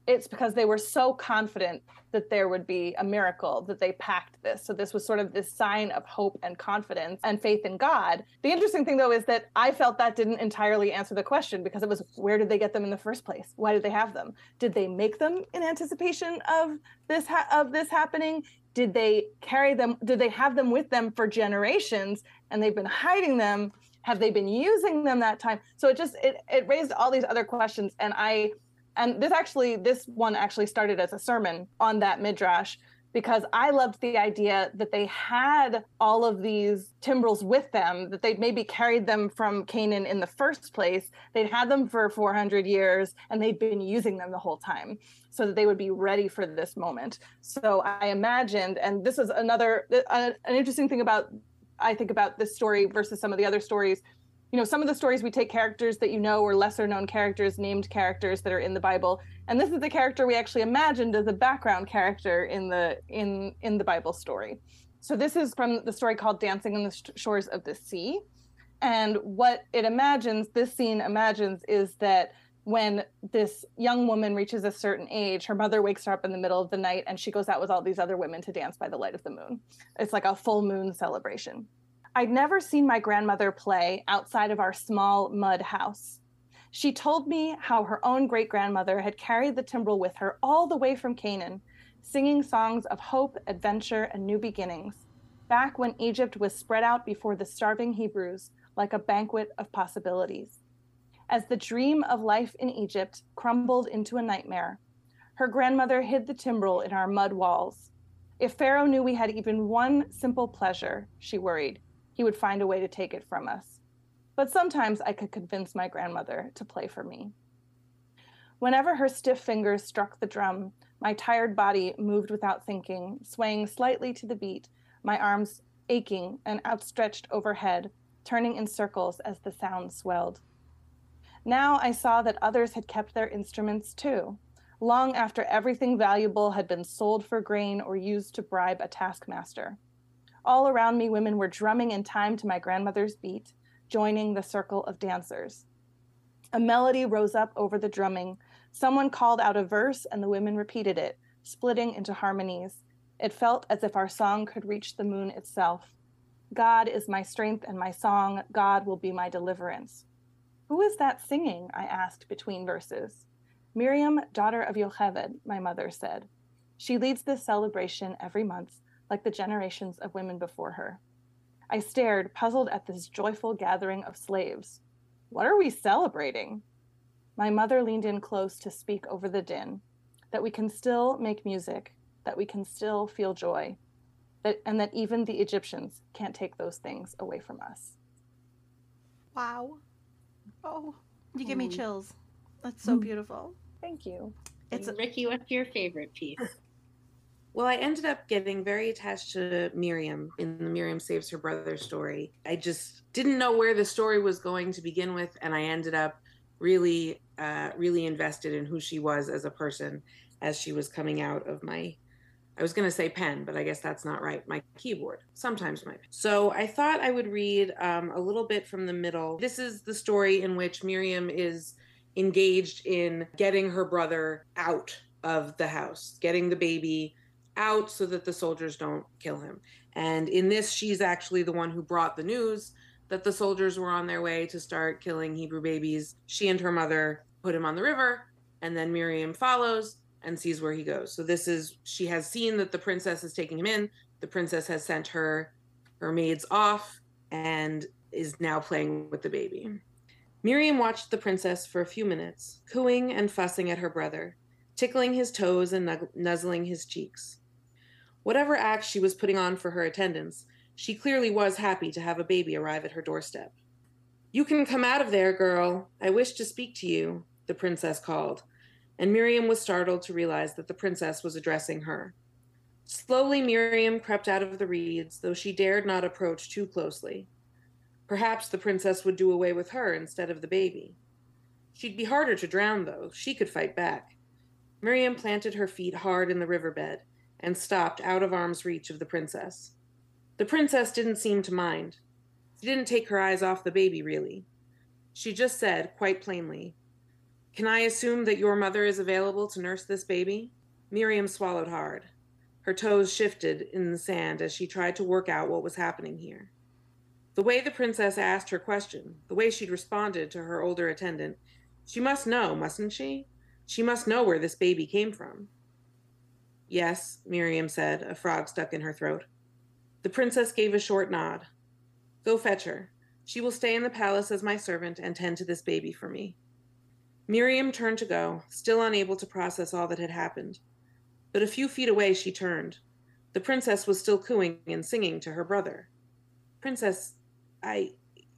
it's because they were so confident that there would be a miracle that they packed this. So this was sort of this sign of hope and confidence and faith in God. The interesting thing though is that I felt that didn't entirely answer the question because it was where did they get them in the first place? Why did they have them? Did they make them in anticipation of this ha- of this happening? Did they carry them did they have them with them for generations and they've been hiding them? Have they been using them that time? So it just it it raised all these other questions and I and this actually this one actually started as a sermon on that midrash because I loved the idea that they had all of these timbrels with them, that they'd maybe carried them from Canaan in the first place. They'd had them for 400 years and they'd been using them the whole time so that they would be ready for this moment. So I imagined, and this is another, uh, an interesting thing about, I think about this story versus some of the other stories you know, some of the stories we take characters that you know or lesser known characters, named characters that are in the Bible, and this is the character we actually imagined as a background character in the in in the Bible story. So this is from the story called Dancing on the Shores of the Sea. And what it imagines, this scene imagines, is that when this young woman reaches a certain age, her mother wakes her up in the middle of the night and she goes out with all these other women to dance by the light of the moon. It's like a full moon celebration. I'd never seen my grandmother play outside of our small mud house. She told me how her own great grandmother had carried the timbrel with her all the way from Canaan, singing songs of hope, adventure, and new beginnings, back when Egypt was spread out before the starving Hebrews like a banquet of possibilities. As the dream of life in Egypt crumbled into a nightmare, her grandmother hid the timbrel in our mud walls. If Pharaoh knew we had even one simple pleasure, she worried, he would find a way to take it from us. But sometimes I could convince my grandmother to play for me. Whenever her stiff fingers struck the drum, my tired body moved without thinking, swaying slightly to the beat, my arms aching and outstretched overhead, turning in circles as the sound swelled. Now I saw that others had kept their instruments too, long after everything valuable had been sold for grain or used to bribe a taskmaster. All around me, women were drumming in time to my grandmother's beat, joining the circle of dancers. A melody rose up over the drumming. Someone called out a verse, and the women repeated it, splitting into harmonies. It felt as if our song could reach the moon itself. God is my strength and my song. God will be my deliverance. Who is that singing? I asked between verses. Miriam, daughter of Yocheved, my mother said. She leads this celebration every month like the generations of women before her. I stared, puzzled at this joyful gathering of slaves. What are we celebrating? My mother leaned in close to speak over the din that we can still make music, that we can still feel joy, that, and that even the Egyptians can't take those things away from us. Wow. Oh, you give me hmm. chills. That's so hmm. beautiful. Thank you. It's Ricki. What's your favorite piece? Well, I ended up getting very attached to Miriam in the Miriam Saves Her Brother story. I just didn't know where the story was going to begin with, and I ended up really, uh, really invested in who she was as a person as she was coming out of my. I was going to say pen, but I guess that's not right. My keyboard, sometimes my pen. So I thought I would read um, a little bit from the middle. This is the story in which Miriam is engaged in getting her brother out of the house, getting the baby out so that the soldiers don't kill him. And in this, she's actually the one who brought the news that the soldiers were on their way to start killing Hebrew babies. She and her mother put him on the river, and then Miriam follows and sees where he goes. So this is she has seen that the princess is taking him in. The princess has sent her her maids off and is now playing with the baby. Miriam watched the princess for a few minutes, cooing and fussing at her brother, tickling his toes and nuzzling his cheeks. Whatever act she was putting on for her attendants, she clearly was happy to have a baby arrive at her doorstep. You can come out of there, girl. I wish to speak to you, the princess called, and Miriam was startled to realize that the princess was addressing her. Slowly, Miriam crept out of the reeds, though she dared not approach too closely. Perhaps the princess would do away with her instead of the baby. She'd be harder to drown, though. She could fight back. Miriam planted her feet hard in the riverbed and stopped out of arm's reach of the princess. The princess didn't seem to mind. She didn't take her eyes off the baby, really. She just said, quite plainly, Can I assume that your mother is available to nurse this baby? Miriam swallowed hard. Her toes shifted in the sand as she tried to work out what was happening here. The way the princess asked her question, the way she'd responded to her older attendant, she must know, mustn't she? She must know where this baby came from. Yes, Miriam said, a frog stuck in her throat. The princess gave a short nod. Go fetch her. She will stay in the palace as my servant and tend to this baby for me. Miriam turned to go, still unable to process all that had happened. But a few feet away she turned. The princess was still cooing and singing to her brother. Princess, I.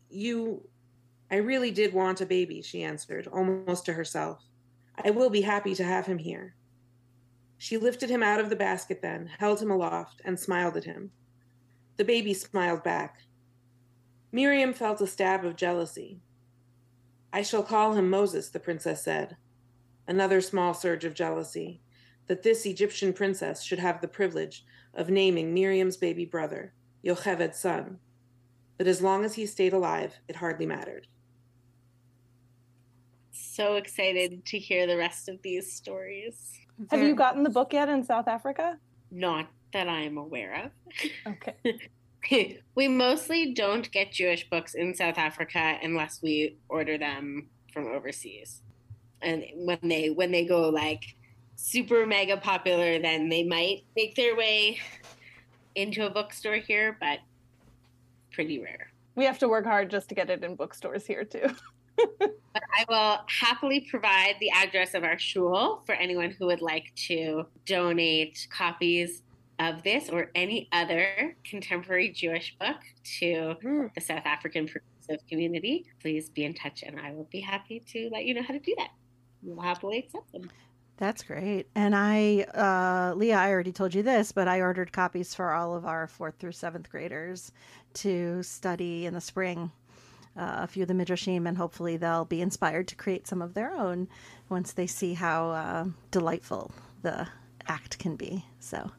you. I really did want a baby, she answered, almost to herself. I will be happy to have him here. She lifted him out of the basket then, held him aloft, and smiled at him. The baby smiled back. Miriam felt a stab of jealousy. I shall call him Moses, the princess said. Another small surge of jealousy that this Egyptian princess should have the privilege of naming Miriam's baby brother, Yocheved's son. But as long as he stayed alive, it hardly mattered. So excited to hear the rest of these stories. Have you gotten the book yet in South Africa? Not that I'm aware of. Okay. we mostly don't get Jewish books in South Africa unless we order them from overseas. And when they when they go like super mega popular, then they might make their way into a bookstore here, but pretty rare. We have to work hard just to get it in bookstores here too. But I will happily provide the address of our shul for anyone who would like to donate copies of this or any other contemporary Jewish book to Hmm. the South African progressive community. Please be in touch and I will be happy to let you know how to do that. We'll happily accept them. That's great. And I, uh, Leah, I already told you this, but I ordered copies for all of our fourth through seventh graders to study in the spring. Uh, a few of the midrashim, and hopefully they'll be inspired to create some of their own once they see how uh, delightful the act can be. So,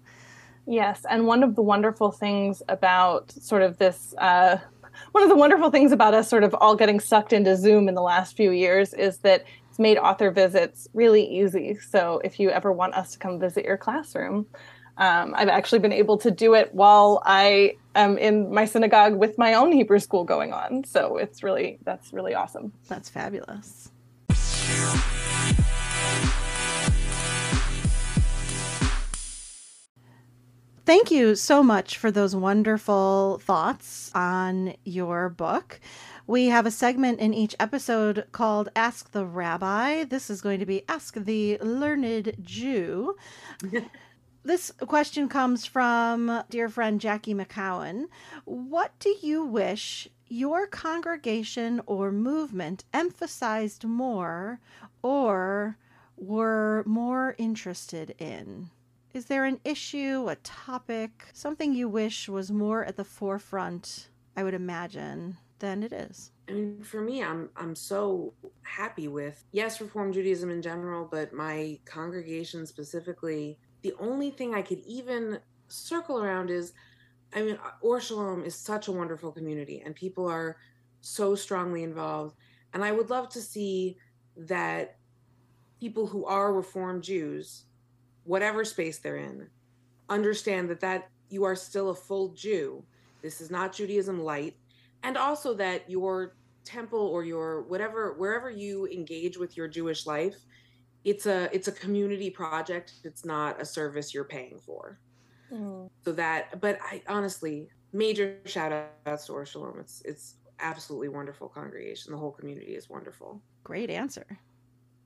Yes, and one of the wonderful things about sort of this, uh, one of the wonderful things about us sort of all getting sucked into Zoom in the last few years is that it's made author visits really easy. So if you ever want us to come visit your classroom, um, I've actually been able to do it while I am in my synagogue with my own Hebrew school going on. So it's really, that's really awesome. that's fabulous. Thank you so much for those wonderful thoughts on your book. We have a segment in each episode called Ask the Rabbi. This is going to be Ask the Learned Jew. this question comes from dear friend Jackie McCowan. What do you wish your congregation or movement emphasized more or were more interested in? Is there an issue, a topic, something you wish was more at the forefront, I would imagine, than it is? I mean, for me, I'm I'm so happy with yes, Reform Judaism in general, but my congregation specifically. The only thing I could even circle around is, I mean, Or Shalom is such a wonderful community, and people are so strongly involved. And I would love to see that people who are Reform Jews, whatever space they're in, understand that that you are still a full Jew. This is not Judaism light and also that your temple or your whatever wherever you engage with your jewish life it's a it's a community project it's not a service you're paying for mm-hmm. so that but i honestly major shout outs to Or Shalom. it's it's absolutely wonderful congregation the whole community is wonderful Great answer.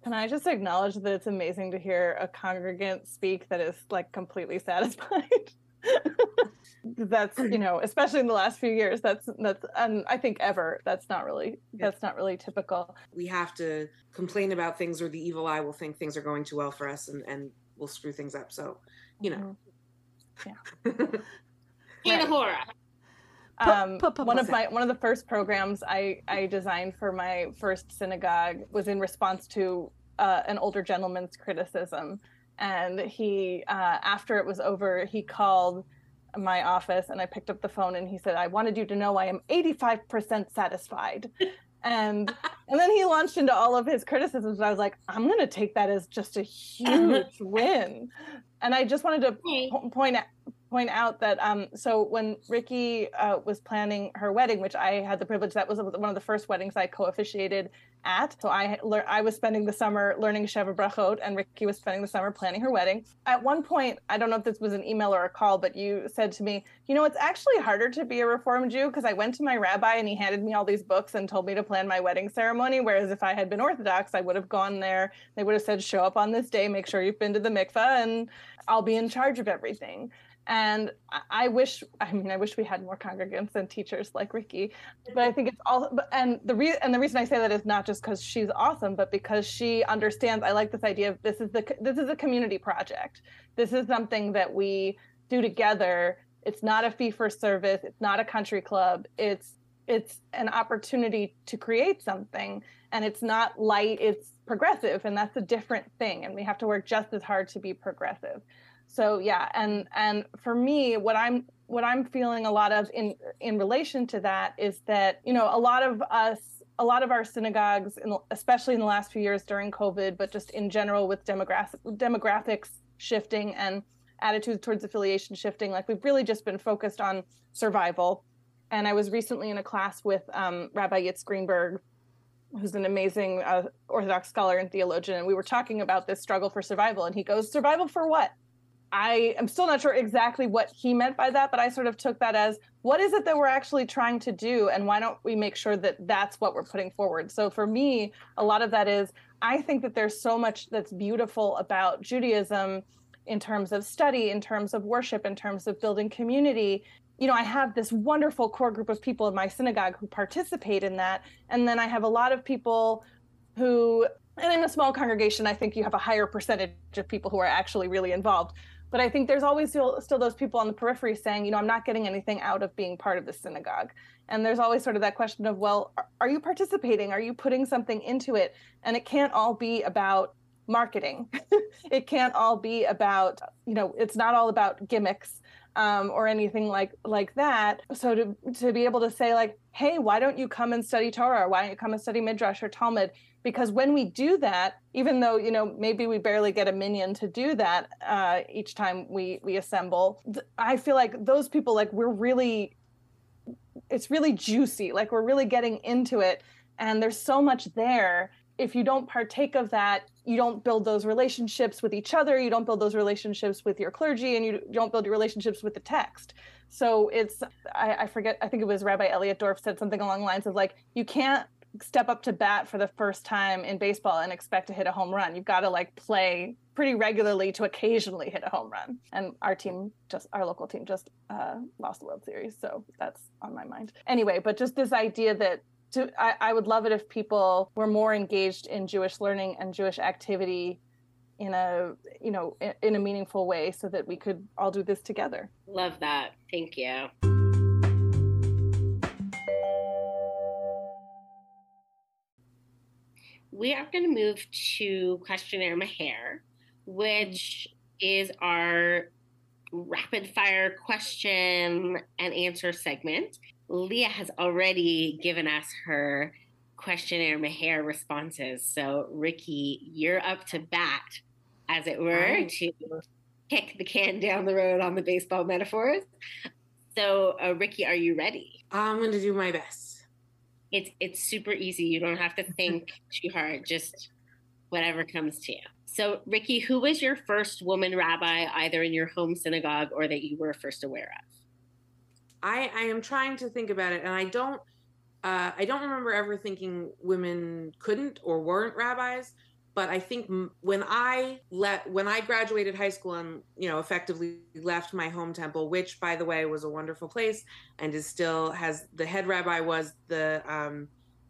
Can I just acknowledge that it's amazing to hear a congregant speak that is like completely satisfied? that's you know, especially in the last few years. That's that's and I think ever. That's not really that's not really typical. we have to complain about things or the evil eye will think things are going too well for us and and we'll screw things up so you know Hannah Hora. um, pu- pu- one of my one of the first programs I I designed for my first synagogue was in response to uh, an older gentleman's criticism, and he uh, after it was over he called my office and I picked up the phone and he said, I wanted you to know I am 85% satisfied. and and then he launched into all of his criticisms. And I was like, I'm gonna take that as just a huge win. And I just wanted to po- point out point out that um so when Ricki uh, was planning her wedding, which I had the privilege that was one of the first weddings I co-officiated at. So I lear- I was spending the summer learning Sheva Brachot, and Ricki was spending the summer planning her wedding. At one point, I don't know if this was an email or a call, but you said to me, you know, it's actually harder to be a Reform Jew because I went to my rabbi and he handed me all these books and told me to plan my wedding ceremony. Whereas if I had been Orthodox, I would have gone there. They would have said, show up on this day, make sure you've been to the mikveh, and I'll be in charge of everything and I wish I mean I wish we had more congregants and teachers like Ricki, but I think it's all and the re- and the reason I say that is not just because she's awesome, but because she understands. I like this idea of this is the this is a community project. This is something that we do together. It's not a fee for service. It's not a country club. It's it's an opportunity to create something, and it's not light. It's progressive, and that's a different thing. And we have to work just as hard to be progressive so yeah and and for me what i'm what i'm feeling a lot of in in relation to that is that you know a lot of us a lot of our synagogues in, especially in the last few years during covid but just in general with demographic demographics shifting and attitudes towards affiliation shifting like we've really just been focused on survival. And i was recently in a class with um, rabbi yitz greenberg who's an amazing uh, orthodox scholar and theologian and we were talking about this struggle for survival and he goes survival for what I am still not sure exactly what he meant by that, but I sort of took that as what is it that we're actually trying to do, and why don't we make sure that that's what we're putting forward? So for me, a lot of that is I think that there's so much that's beautiful about Judaism in terms of study, in terms of worship, in terms of building community. You know, I have this wonderful core group of people in my synagogue who participate in that. And then I have a lot of people who, and in a small congregation, I think you have a higher percentage of people who are actually really involved but I think there's always still, still those people on the periphery saying, you know, I'm not getting anything out of being part of the synagogue. And there's always sort of that question of, well, are you participating? Are you putting something into it? And it can't all be about marketing. it can't all be about, you know, it's not all about gimmicks um, or anything like like that. So to to be able to say like, hey, why don't you come and study Torah? Or why don't you come and study Midrash or Talmud? because when we do that even though you know maybe we barely get a minyan to do that uh, each time we we assemble i feel like those people like we're really it's really juicy like we're really getting into it and there's so much there if you don't partake of that you don't build those relationships with each other you don't build those relationships with your clergy and you don't build your relationships with the text so it's I, I forget i think it was rabbi elliot dorff said something along the lines of like you can't step up to bat for the first time in baseball and expect to hit a home run. You've got to like play pretty regularly to occasionally hit a home run. And our team just our local team just uh, lost the World Series, so that's on my mind. Anyway, but just this idea that to I, I would love it if people were more engaged in Jewish learning and Jewish activity in a you know in, a meaningful way so that we could all do this together. Love that. Thank you. we are going to move to questionnaire Meher, which is our rapid fire question and answer segment. Leah has already given us her questionnaire Meher responses. So, Ricki, you're up to bat, as it were, to kick the can down the road on the baseball metaphors. So, uh, Ricki, are you ready? I'm going to do my best it's it's super easy. You don't have to think too hard. Just whatever comes to you. So, Ricki, who was your first woman rabbi, either in your home synagogue or that you were first aware of? I, I am trying to think about it, and I don't. Uh, I don't remember ever thinking women couldn't or weren't rabbis but I think when I let when I graduated high school and you know effectively left my home temple, which by the way was a wonderful place and is still has the head rabbi was the um,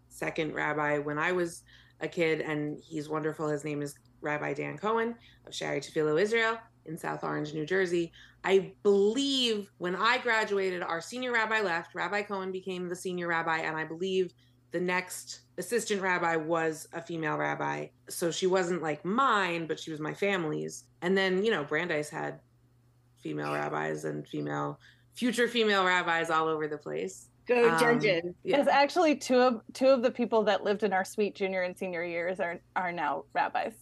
second rabbi when I was a kid, and he's wonderful. His name is Rabbi Dan Cohen of Shaarei Tefillah Israel in South Orange, New Jersey. I believe when I graduated, our senior rabbi left. Rabbi Cohen became the senior rabbi, and I believe the next assistant rabbi was a female rabbi. So she wasn't like mine, but she was my family's. And then, you know, Brandeis had female rabbis and female future female rabbis all over the place. Go Um, judges. Yeah. Actually two of two of the people that lived in our suite junior and senior years are are now rabbis.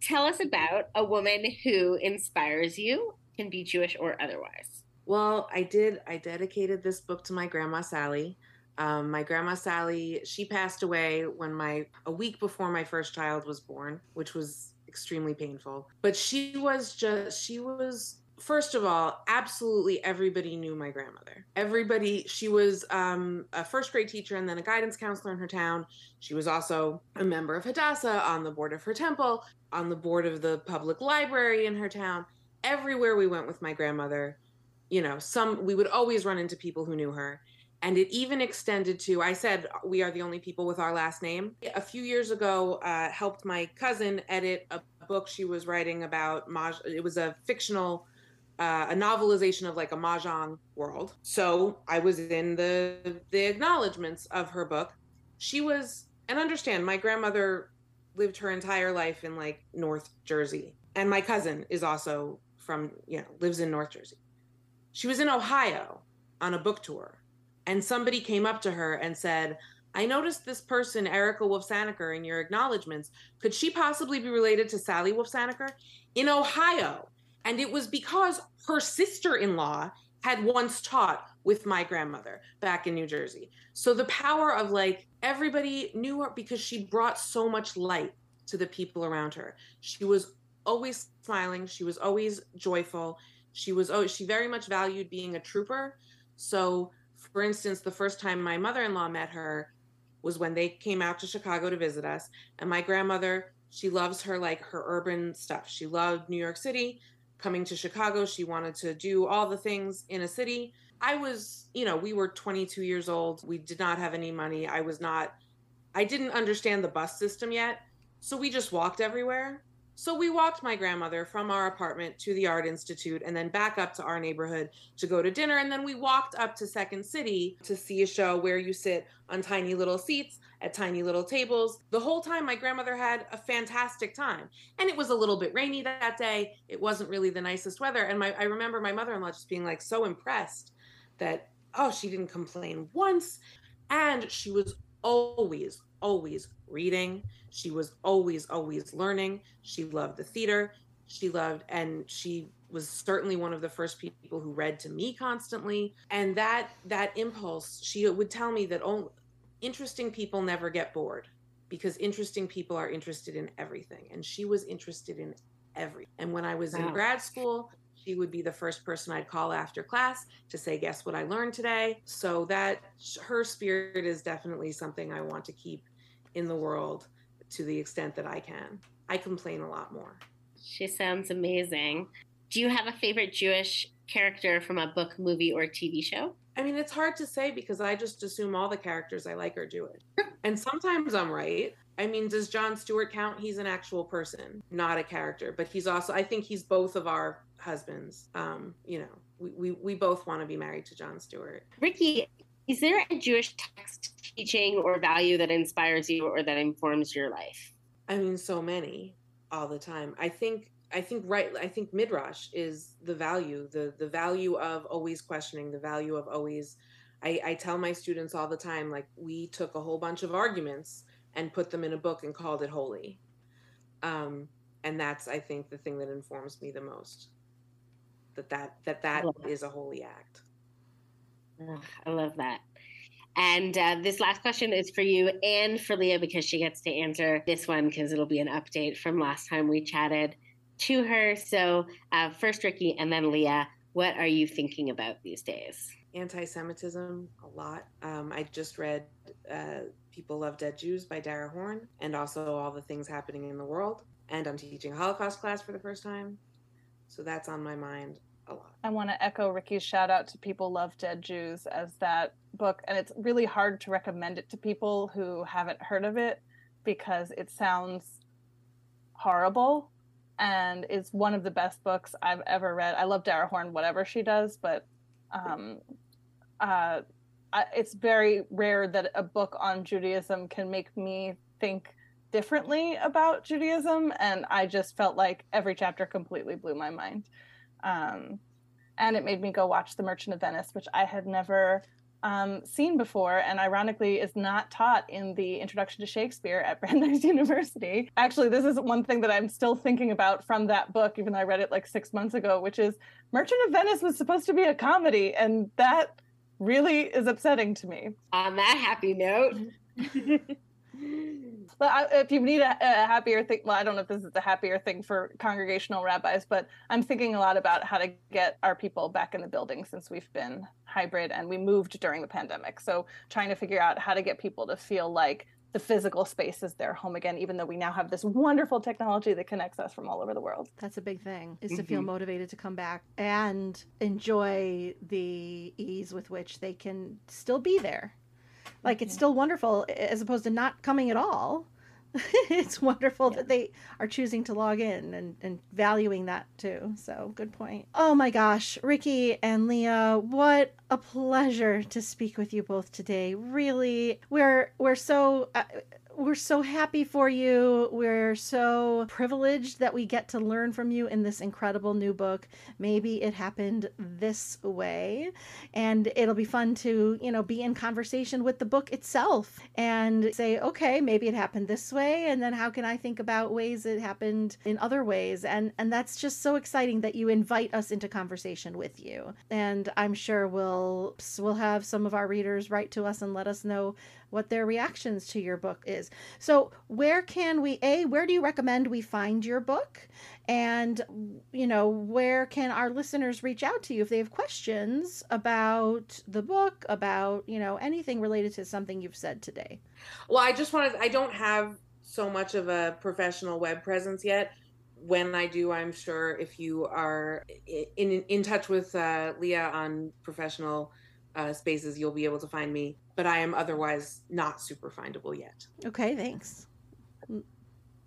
Tell us about a woman who inspires you, can be Jewish or otherwise. Well, I did. I dedicated this book to my grandma Sally. Um, my grandma Sally, she passed away when my a week before my first child was born, which was extremely painful. But she was just she was first of all, absolutely everybody knew my grandmother. Everybody, she was um, a first grade teacher and then a guidance counselor in her town. She was also a member of Hadassah, on the board of her temple, on the board of the public library in her town. Everywhere we went with my grandmother, you know, some we would always run into people who knew her. And it even extended to, I said, we are the only people with our last name. A few years ago, uh, helped my cousin edit a book she was writing about. Maj- it was a fictional uh, a novelization of like a mahjong world. So I was in the the acknowledgments of her book. She was, and understand, my grandmother lived her entire life in like North Jersey, and my cousin is also from you know lives in North Jersey. She was in Ohio on a book tour, and somebody came up to her and said. I noticed this person, Erica Wovsaniker, in your acknowledgments. Could she possibly be related to Sally Wovsaniker? In Ohio, and it was because her sister in law had once taught with my grandmother back in New Jersey. So the power of like everybody knew her because she brought so much light to the people around her. She was always smiling, she was always joyful. She was oh she very much valued being a trooper. So for instance, the first time my mother-in-law met her was when they came out to Chicago to visit us and my grandmother she loves her like her urban stuff. She loved New York City coming to Chicago. She wanted to do all the things in a city. I was, you know, we were 22 years old. We did not have any money. I was not, I didn't understand the bus system yet. So we just walked everywhere. So we walked my grandmother from our apartment to the Art Institute and then back up to our neighborhood to go to dinner. And then we walked up to Second City to see a show where you sit on tiny little seats at tiny little tables. The whole time, my grandmother had a fantastic time. And it was a little bit rainy that day. It wasn't really the nicest weather. And my, I remember my mother in law just being like so impressed that, oh, she didn't complain once. And she was always, always reading. She was always, always learning. She loved the theater. She loved, and she was certainly one of the first people who read to me constantly. And that that impulse, she would tell me that only interesting people never get bored because interesting people are interested in everything. And she was interested in everything. And when I was in grad school, she would be the first person I'd call after class to say, Guess what I learned today? So that her spirit is definitely something I want to keep in the world to the extent that I can. I complain a lot more. She sounds amazing. Do you have a favorite Jewish character from a book, movie, or TV show? I mean, it's hard to say because I just assume all the characters I like are Jewish. and sometimes I'm right. I mean, does Jon Stewart count? He's an actual person, not a character, but he's also, I think he's both of our husbands. Um, you know, we, we, we both want to be married to Jon Stewart. Ricki, is there a Jewish text, teaching, or value that inspires you or that informs your life? I mean, so many all the time. I think I think right I think midrash is the value, the the value of always questioning, the value of always I, I tell my students all the time, like we took a whole bunch of arguments and put them in a book and called it holy. Um, and that's I think the thing that informs me the most. That that that that is a holy act. I love that. And uh, this last question is for you and for Leah because she gets to answer this one because it'll be an update from last time we chatted to her. So, uh, first Ricki and then Leah, what are you thinking about these days? anti-Semitism a lot. Um, I just read uh, "People Love Dead Jews" by Dara Horn, and also all the things happening in the world. And I'm teaching a Holocaust class for the first time, so that's on my mind a lot. I want to echo Ricki's shout out to People Love Dead Jews as that book. And it's really hard to recommend it to people who haven't heard of it because it sounds horrible and it's one of the best books I've ever read. I love Dara Horn, whatever she does, but um, uh, I, it's very rare that a book on Judaism can make me think differently about Judaism. And I just felt like every chapter completely blew my mind. Um, and it made me go watch The Merchant of Venice, which I had never um, seen before, and ironically is not taught in the Introduction to Shakespeare at Brandeis University. Actually, this is one thing that I'm still thinking about from that book, even though I read it like six months ago, which is Merchant of Venice was supposed to be a comedy, and that really is upsetting to me. On that happy note. But I, if you need a, a, happier thing, well, I don't know if this is a happier thing for congregational rabbis, but I'm thinking a lot about how to get our people back in the building since we've been hybrid and we moved during the pandemic. So trying to figure out how to get people to feel like the physical space is their home again, even though we now have this wonderful technology that connects us from all over the world. That's a big thing, is mm-hmm. to feel motivated to come back and enjoy the ease with which they can still be there like it's still wonderful as opposed to not coming at all. it's wonderful yeah. that they are choosing to log in and, and valuing that too. So good point. Oh my gosh, Ricki and Leah, what a pleasure to speak with you both today. Really, we're we're so. Uh, we're so happy for you. We're so privileged that we get to learn from you in this incredible new book. Maybe it happened this way. And it'll be fun to, you know, be in conversation with the book itself and say, okay, maybe it happened this way. And then how can I think about ways it happened in other ways? And and that's just so exciting that you invite us into conversation with you. And I'm sure we'll we'll have some of our readers write to us and let us know what their reactions to your book is. So, where can we, A, where do you recommend we find your book? And, you know, where can our listeners reach out to you if they have questions about the book, about, you know, anything related to something you've said today? Well, I just wanted, I don't have so much of a professional web presence yet when I do, I'm sure if you are in in touch with uh, Leah on professional uh, spaces, you'll be able to find me. But I am otherwise not super findable yet. Okay, thanks.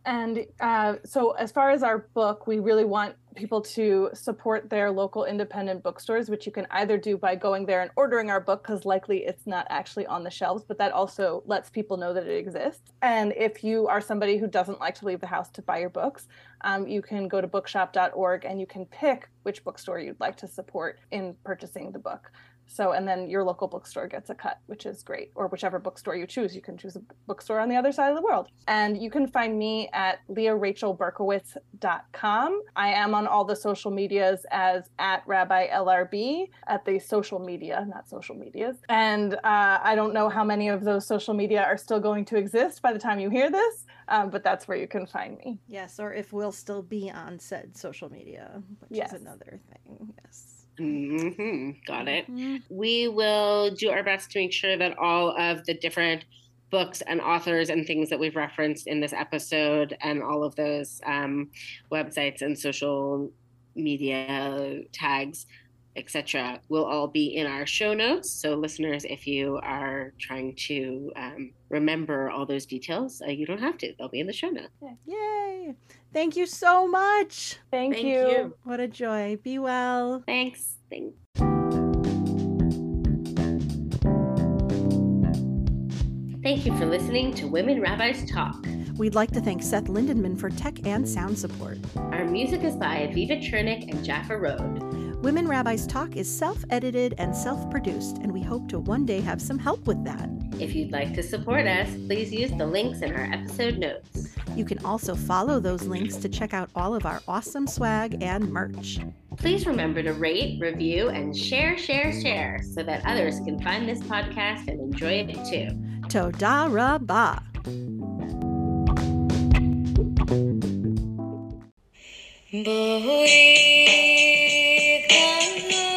And uh, so, as far as our book, we really want people to support their local independent bookstores, which you can either do by going there and ordering our book, because likely it's not actually on the shelves, but that also lets people know that it exists. And if you are somebody who doesn't like to leave the house to buy your books, um, you can go to bookshop.org and you can pick which bookstore you'd like to support in purchasing the book. So, and then your local bookstore gets a cut, which is great. Or whichever bookstore you choose, you can choose a bookstore on the other side of the world. And you can find me at leahrachelberkowitz.com. I am on all the social medias as at Rabbi LRB at the social media, not social medias. And uh, I don't know how many of those social media are still going to exist by the time you hear this, um, but that's where you can find me. Yes, or if we'll still be on said social media, which yes. is another thing. Yes. Mm-hmm. Got it. Mm-hmm. We will do our best to make sure that all of the different books and authors and things that we've referenced in this episode and all of those um, websites and social media tags etc will all be in our show notes so listeners if you are trying to um, remember all those details uh, you don't have to they'll be in the show notes yay thank you so much thank, thank you. you. what a joy be well thanks thanks Thank you for listening to Women Rabbis Talk. We'd like to thank Seth Lindenman for tech and sound support. Our music is by Aviva Chernick and Jaffa Road. Women Rabbis Talk is self edited and self produced, and we hope to one day have some help with that. If you'd like to support us, please use the links in our episode notes. You can also follow those links to check out all of our awesome swag and merch. Please remember to rate, review, and share, share, share so that others can find this podcast and enjoy it too. Toda rabah. Boy. Yeah.